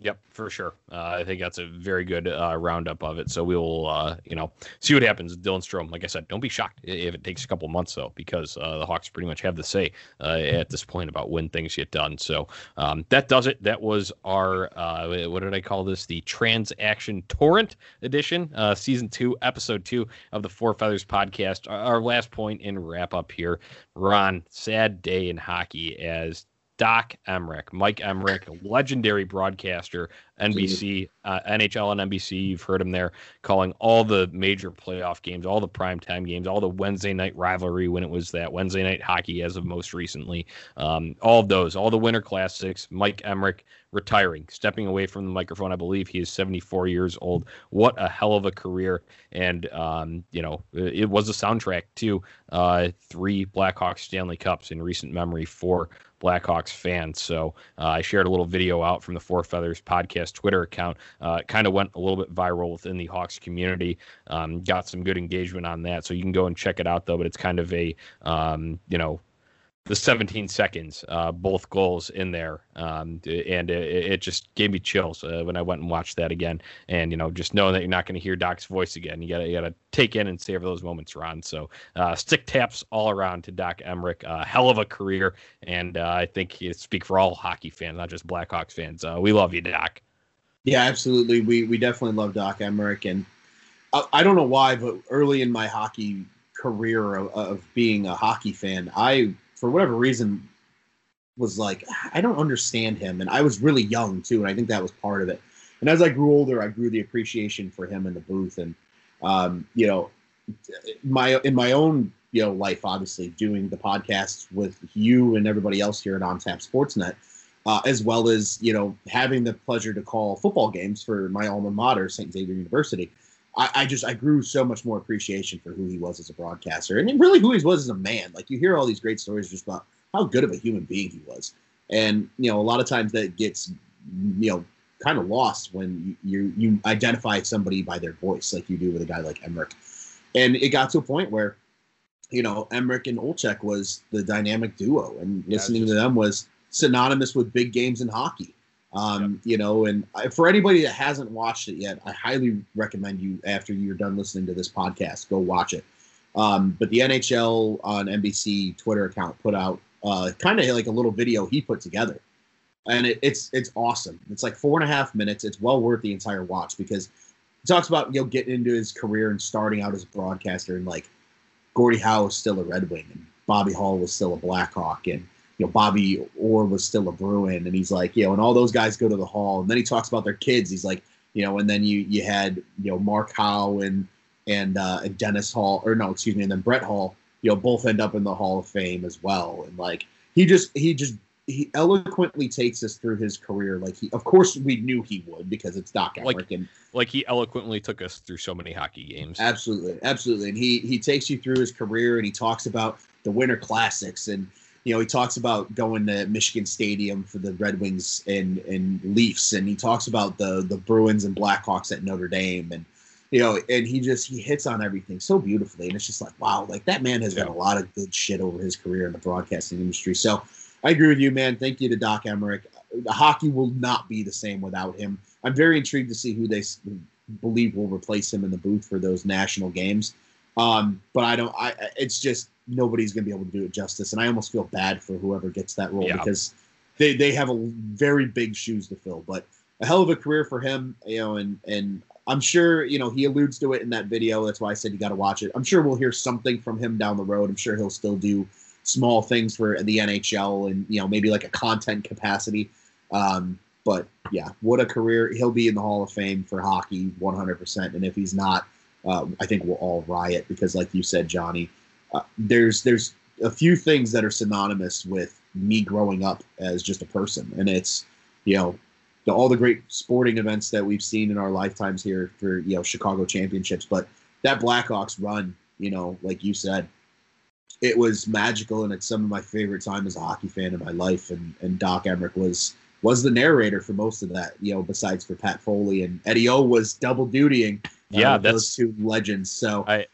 Yep, for sure. Uh, I think that's a very good uh, roundup of it. So we'll, uh, you know, see what happens. Dylan Strome, like I said, don't be shocked if it takes a couple months though, because uh, the Hawks pretty much have the say uh, at this point about when things get done. So um, that does it. That was our, uh, what did I call this? The Transaction Torrent edition, season two, episode two of the Four Feathers podcast. Our last point in wrap up here. Ron, sad day in hockey as Doc Emrick, Mike Emrick, legendary broadcaster, NBC, uh, NHL and NBC. You've heard him there calling all the major playoff games, all the primetime games, all the Wednesday night rivalry when it was that Wednesday night hockey as of most recently. Um, all of those, all the Winter Classics. Mike Emrick retiring, stepping away from the microphone. I believe he is 74 years old. What a hell of a career. And, um, you know, it was a soundtrack to uh, three Blackhawks Stanley Cups in recent memory for Blackhawks fans. So uh, I shared a little video out from the Four Feathers podcast Twitter account. Uh, it kind of went a little bit viral within the Hawks community. Um, got some good engagement on that. So you can go and check it out, though. But it's kind of a, um, you know, the 17 seconds, uh, both goals in there, um, and it, it, just gave me chills uh, when I went and watched that again. And you know, just knowing that you're not going to hear Doc's voice again, you gotta you gotta take in and savor those moments, Ron. So uh, stick taps all around to Doc Emrick. Uh, hell of a career, and uh, I think he speak for all hockey fans, not just Blackhawks fans. Uh, we love you, Doc. Yeah, absolutely. We we definitely love Doc Emrick, and I, I don't know why, but early in my hockey career of, of being a hockey fan, I for whatever reason was like I don't understand him, and I was really young too, and I think that was part of it. And as I grew older, I grew the appreciation for him in the booth, and um, you know, my in my own you know life, obviously doing the podcasts with you and everybody else here at On Tap Sportsnet, uh, as well as you know having the pleasure to call football games for my alma mater, St. Xavier University. I, I, just I grew so much more appreciation for who he was as a broadcaster and really who he was as a man. Like you hear all these great stories just about how good of a human being he was, and you know a lot of times that gets you know kind of lost when you you identify somebody by their voice like you do with a guy like Emrick, and it got to a point where you know Emrick and Olczyk was the dynamic duo, and yeah, listening just, to them was synonymous with big games in hockey. Um, yep. You know, and I, for anybody that hasn't watched it yet, I highly recommend you after you're done listening to this podcast, go watch it. Um, but the NHL on NBC Twitter account put out uh, kind of like a little video he put together, and it, it's it's awesome. It's like four and a half minutes. It's well worth the entire watch because he talks about you know getting into his career and starting out as a broadcaster and like Gordie Howe was still a Red Wing and Bobby Hull was still a Blackhawk and you know, Bobby Orr was still a Bruin, and he's like, you know, and all those guys go to the Hall, and then he talks about their kids. He's like, you know, and then you you had you know Mark Howe and and uh, and Dennis Hull, or no, excuse me, and then Brett Hull, you know, both end up in the Hall of Fame as well, and like he just he just he eloquently takes us through his career. Like he, of course, we knew he would because it's Doc Emrick, like, and like he eloquently took us through so many hockey games. Absolutely, absolutely, and he he takes you through his career, and he talks about the Winter Classics and you know, he talks about going to Michigan Stadium for the Red Wings and, and Leafs, and he talks about the the Bruins and Blackhawks at Notre Dame, and you know, and he just he hits on everything so beautifully, and it's just like wow, like that man has yeah. done a lot of good shit over his career in the broadcasting industry. So I agree with you, man. Thank you to Doc Emrick. hockey will not be the same without him. I'm very intrigued to see who they believe will replace him in the booth for those national games. Um, but I don't. I it's just nobody's going to be able to do it justice, and I almost feel bad for whoever gets that role yeah. because they they have a very big shoes to fill. But a hell of a career for him, you know, and and I'm sure you know he alludes to it in that video. That's why I said you got to watch it. I'm sure we'll hear something from him down the road. I'm sure he'll still do small things for the NHL and you know maybe like a content capacity. Um, but yeah, what a career! He'll be in the Hall of Fame for hockey, 100%. And if he's not, uh, I think we'll all riot because, like you said, Johnny, uh, there's there's a few things that are synonymous with me growing up as just a person, and it's you know the, all the great sporting events that we've seen in our lifetimes here for you know Chicago championships, but that Blackhawks run, you know, like you said, it was magical, and it's some of my favorite time as a hockey fan in my life. And and Doc Emrick was was the narrator for most of that, you know, besides for Pat Foley and Eddie O was double dutying. Uh, yeah, those two legends. So I,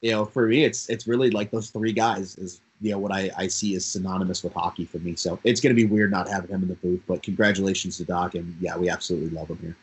you know, for me, it's it's really like those three guys is you know what I, I see is synonymous with hockey for me. So it's going to be weird not having him in the booth, but congratulations to Doc, and yeah, we absolutely love him here.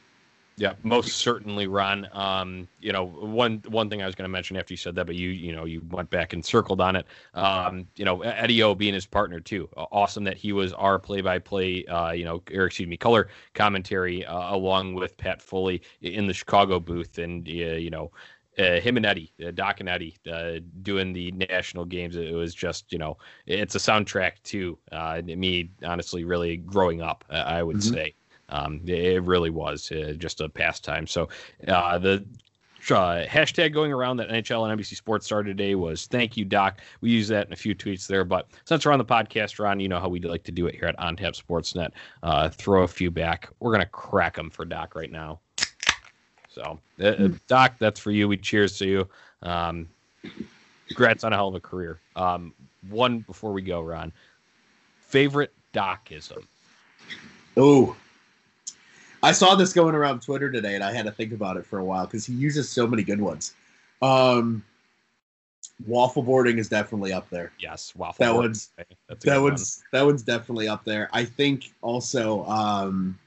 Yeah, most certainly, Ron. Um, you know, one one thing I was going to mention after you said that, but you you know you went back and circled on it. Um, you know, Eddie O being his partner too. Awesome that he was our play-by-play, uh, you know, or excuse me, color commentary uh, along with Pat Foley in the Chicago booth, and uh, you know, uh, him and Eddie, uh, Doc and Eddie, uh, doing the national games. It was just, you know, it's a soundtrack to uh, me, honestly, really growing up. I would mm-hmm. say um, it really was uh, just a pastime. So uh, the uh, hashtag going around that NHL and NBC Sports started today was "Thank you, Doc." We use that in a few tweets there, but since we're on the podcast, Ron, you know how we like to do it here at On Tap Sportsnet. Uh, throw a few back. We're gonna crack them for Doc right now. So, uh, uh Doc, that's for you. We cheers to you. Um, congrats on a hell of a career. Um, one before we go, Ron. Favorite Docism. Oh, I saw this going around Twitter today, and I had to think about it for a while because he uses so many good ones. Um, waffle boarding is definitely up there. Yes, waffle. That one's that one's one. that one's definitely up there. I think also. Um,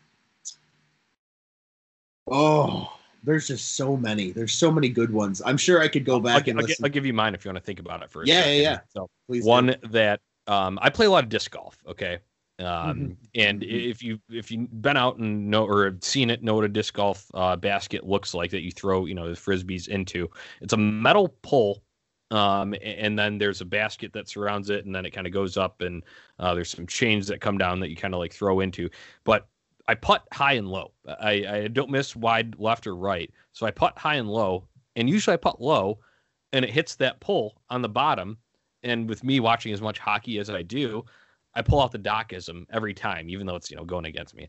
oh, there's just so many. There's so many good ones. I'm sure I could go back I'll, and I'll, listen. I'll give you mine if you want to think about it first. Yeah, yeah, yeah. So Please one do. that um, I play a lot of disc golf. Okay, um, mm-hmm. And mm-hmm. if you if you've been out and know or have seen it, know what a disc golf uh, basket looks like that you throw, you know, the frisbees into. It's a metal pole, um, and then there's a basket that surrounds it, and then it kind of goes up, and uh, there's some chains that come down that you kind of like throw into. But I putt high and low. I, I don't miss wide left or right, so I putt high and low, and usually I putt low, and it hits that pole on the bottom. And with me watching as much hockey as I do, I pull out the docism every time, even though it's you know going against me.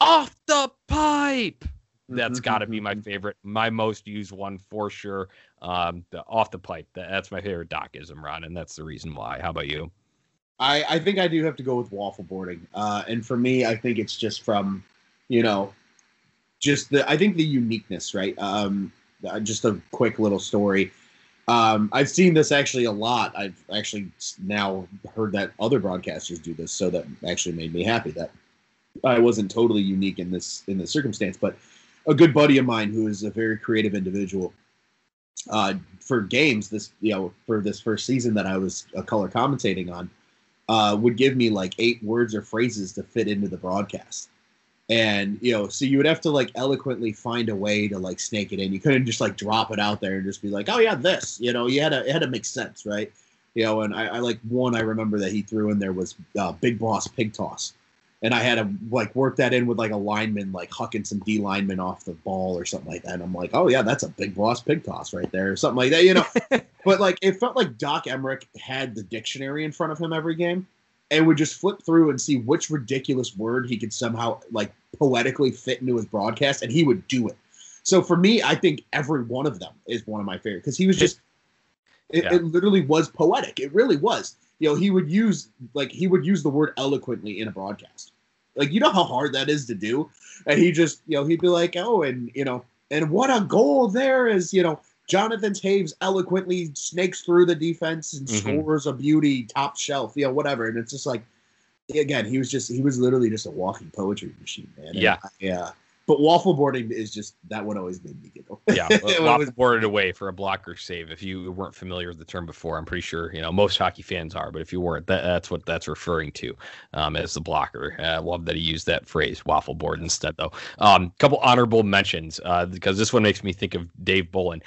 Off the pipe. That's got to be my *laughs* favorite, my most used one for sure. Um, the off the pipe. that's my favorite docism, Ron, and that's the reason why. How about you? I, I think I do have to go with waffle boarding. Uh, and for me, I think it's just from, you know, just the I think the uniqueness, right? Um, uh, just a quick little story. Um, I've seen this actually a lot. I've actually now heard that other broadcasters do this, so that actually made me happy that I wasn't totally unique in this in this circumstance. But a good buddy of mine who is a very creative individual uh, for games this you know for this first season that I was a color commentating on uh, would give me like eight words or phrases to fit into the broadcast and you know so you would have to like eloquently find a way to like snake it in. You couldn't just like drop it out there and just be like oh yeah this you know? You had to it had to make sense right? You know and i, I like one i remember that he threw in there was uh, big boss pig toss. And i had to like work that in with like a lineman like hucking some d lineman off the ball or something like that. And i'm like oh yeah that's a big boss pig toss right there or something like that you know? *laughs* But like it felt like doc emrick had the dictionary in front of him every game and would just flip through and see which ridiculous word he could somehow like poetically fit into his broadcast, and he would do it. So for me, I think every one of them is one of my favorite because he was just it, yeah. it, literally was poetic. It really was. You know, he would use like he would use the word eloquently in a broadcast. Like you know how hard that is to do, and he just you know he'd be like, oh, and you know, and what a goal there is. You know, Jonathan Toews eloquently snakes through the defense and mm-hmm. scores a beauty top shelf, you know, whatever. And it's just like again, he was just he was literally just a walking poetry machine, man. Yeah, yeah. But waffle boarding is just that one always made me giggle. yeah, *laughs* waffle boarded away for a blocker save. If you weren't familiar with the term before, I'm pretty sure you know most hockey fans are. But if you weren't, that, that's what that's referring to um, as the blocker. I uh, love that he used that phrase, waffle board instead, though. A um, couple honorable mentions uh, because this one makes me think of Dave Bolland.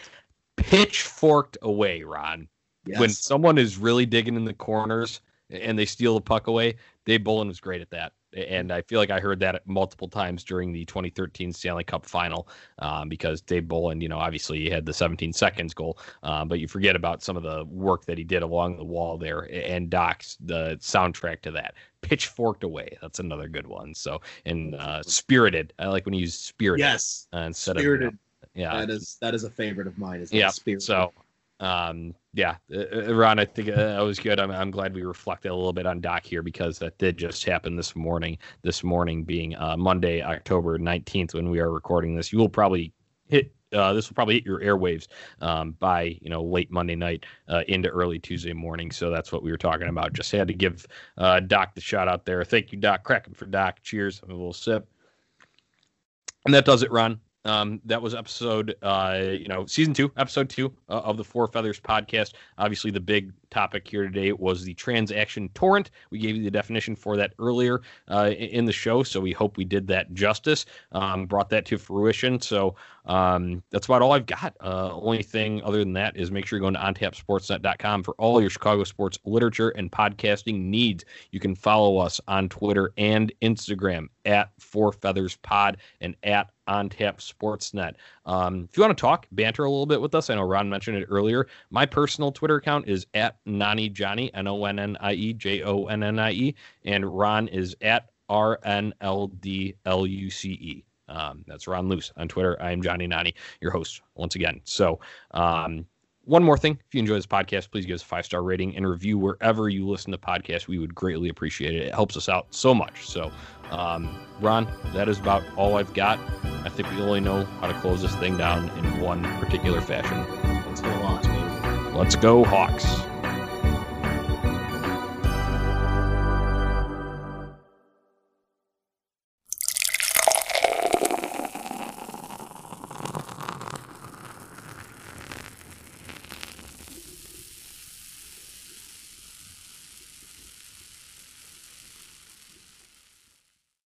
Pitchforked away, Ron. Yes. When someone is really digging in the corners and they steal the puck away, Dave Bolland was great at that and I feel like I heard that multiple times during the 2013 Stanley Cup Final um, because Dave Bolland, you know, obviously he had the 17 seconds goal, um, but you forget about some of the work that he did along the wall there and Doc's the soundtrack to that. Pitchforked away, that's another good one. So and uh, spirited, I like when you use spirited. Yes, uh, instead spirited. of you know, yeah, that is that is a favorite of mine. Is yeah, spirited. so um, yeah, uh, uh, Ron, I think uh, that was good. I'm, I'm glad we reflected a little bit on Doc here because that did just happen this morning. This morning being uh, Monday, October 19th, when we are recording this. You will probably hit uh, this will probably hit your airwaves um, by you know late Monday night uh, into early Tuesday morning. So that's what we were talking about. Just had to give uh, Doc the shout out there. Thank you, Doc. Cracking for Doc. Cheers. a little sip. And that does it, Ron. Um, that was episode, uh, you know, season two, episode two uh, of the Four Feathers podcast. Obviously, the big topic here today was the transaction torrent. We gave you the definition for that earlier uh, in the show, so we hope we did that justice, um, brought that to fruition. So um, that's about all I've got. Uh, only thing other than that is make sure you're going to ontapsportsnet.com for all your Chicago sports literature and podcasting needs. You can follow us on Twitter and Instagram at Four Feathers Pod and at on tap sportsnet um, if you want to talk banter a little bit with us i know ron mentioned it earlier. My personal twitter account is at nonnie johnny n-o-n-n-i-e j-o-n-n-i-e and ron is at r-n-l-d-l-u-c-e um, that's ron luce on twitter. I am johnny nani your host once again. So um, one more thing if you enjoy this podcast please give us a five star rating and review wherever you listen to podcasts we would greatly appreciate it it helps us out so much so um, Ron, that is about all I've got. I think we only know how to close this thing down in one particular fashion. Let's go Hawks, baby. Let's go Hawks.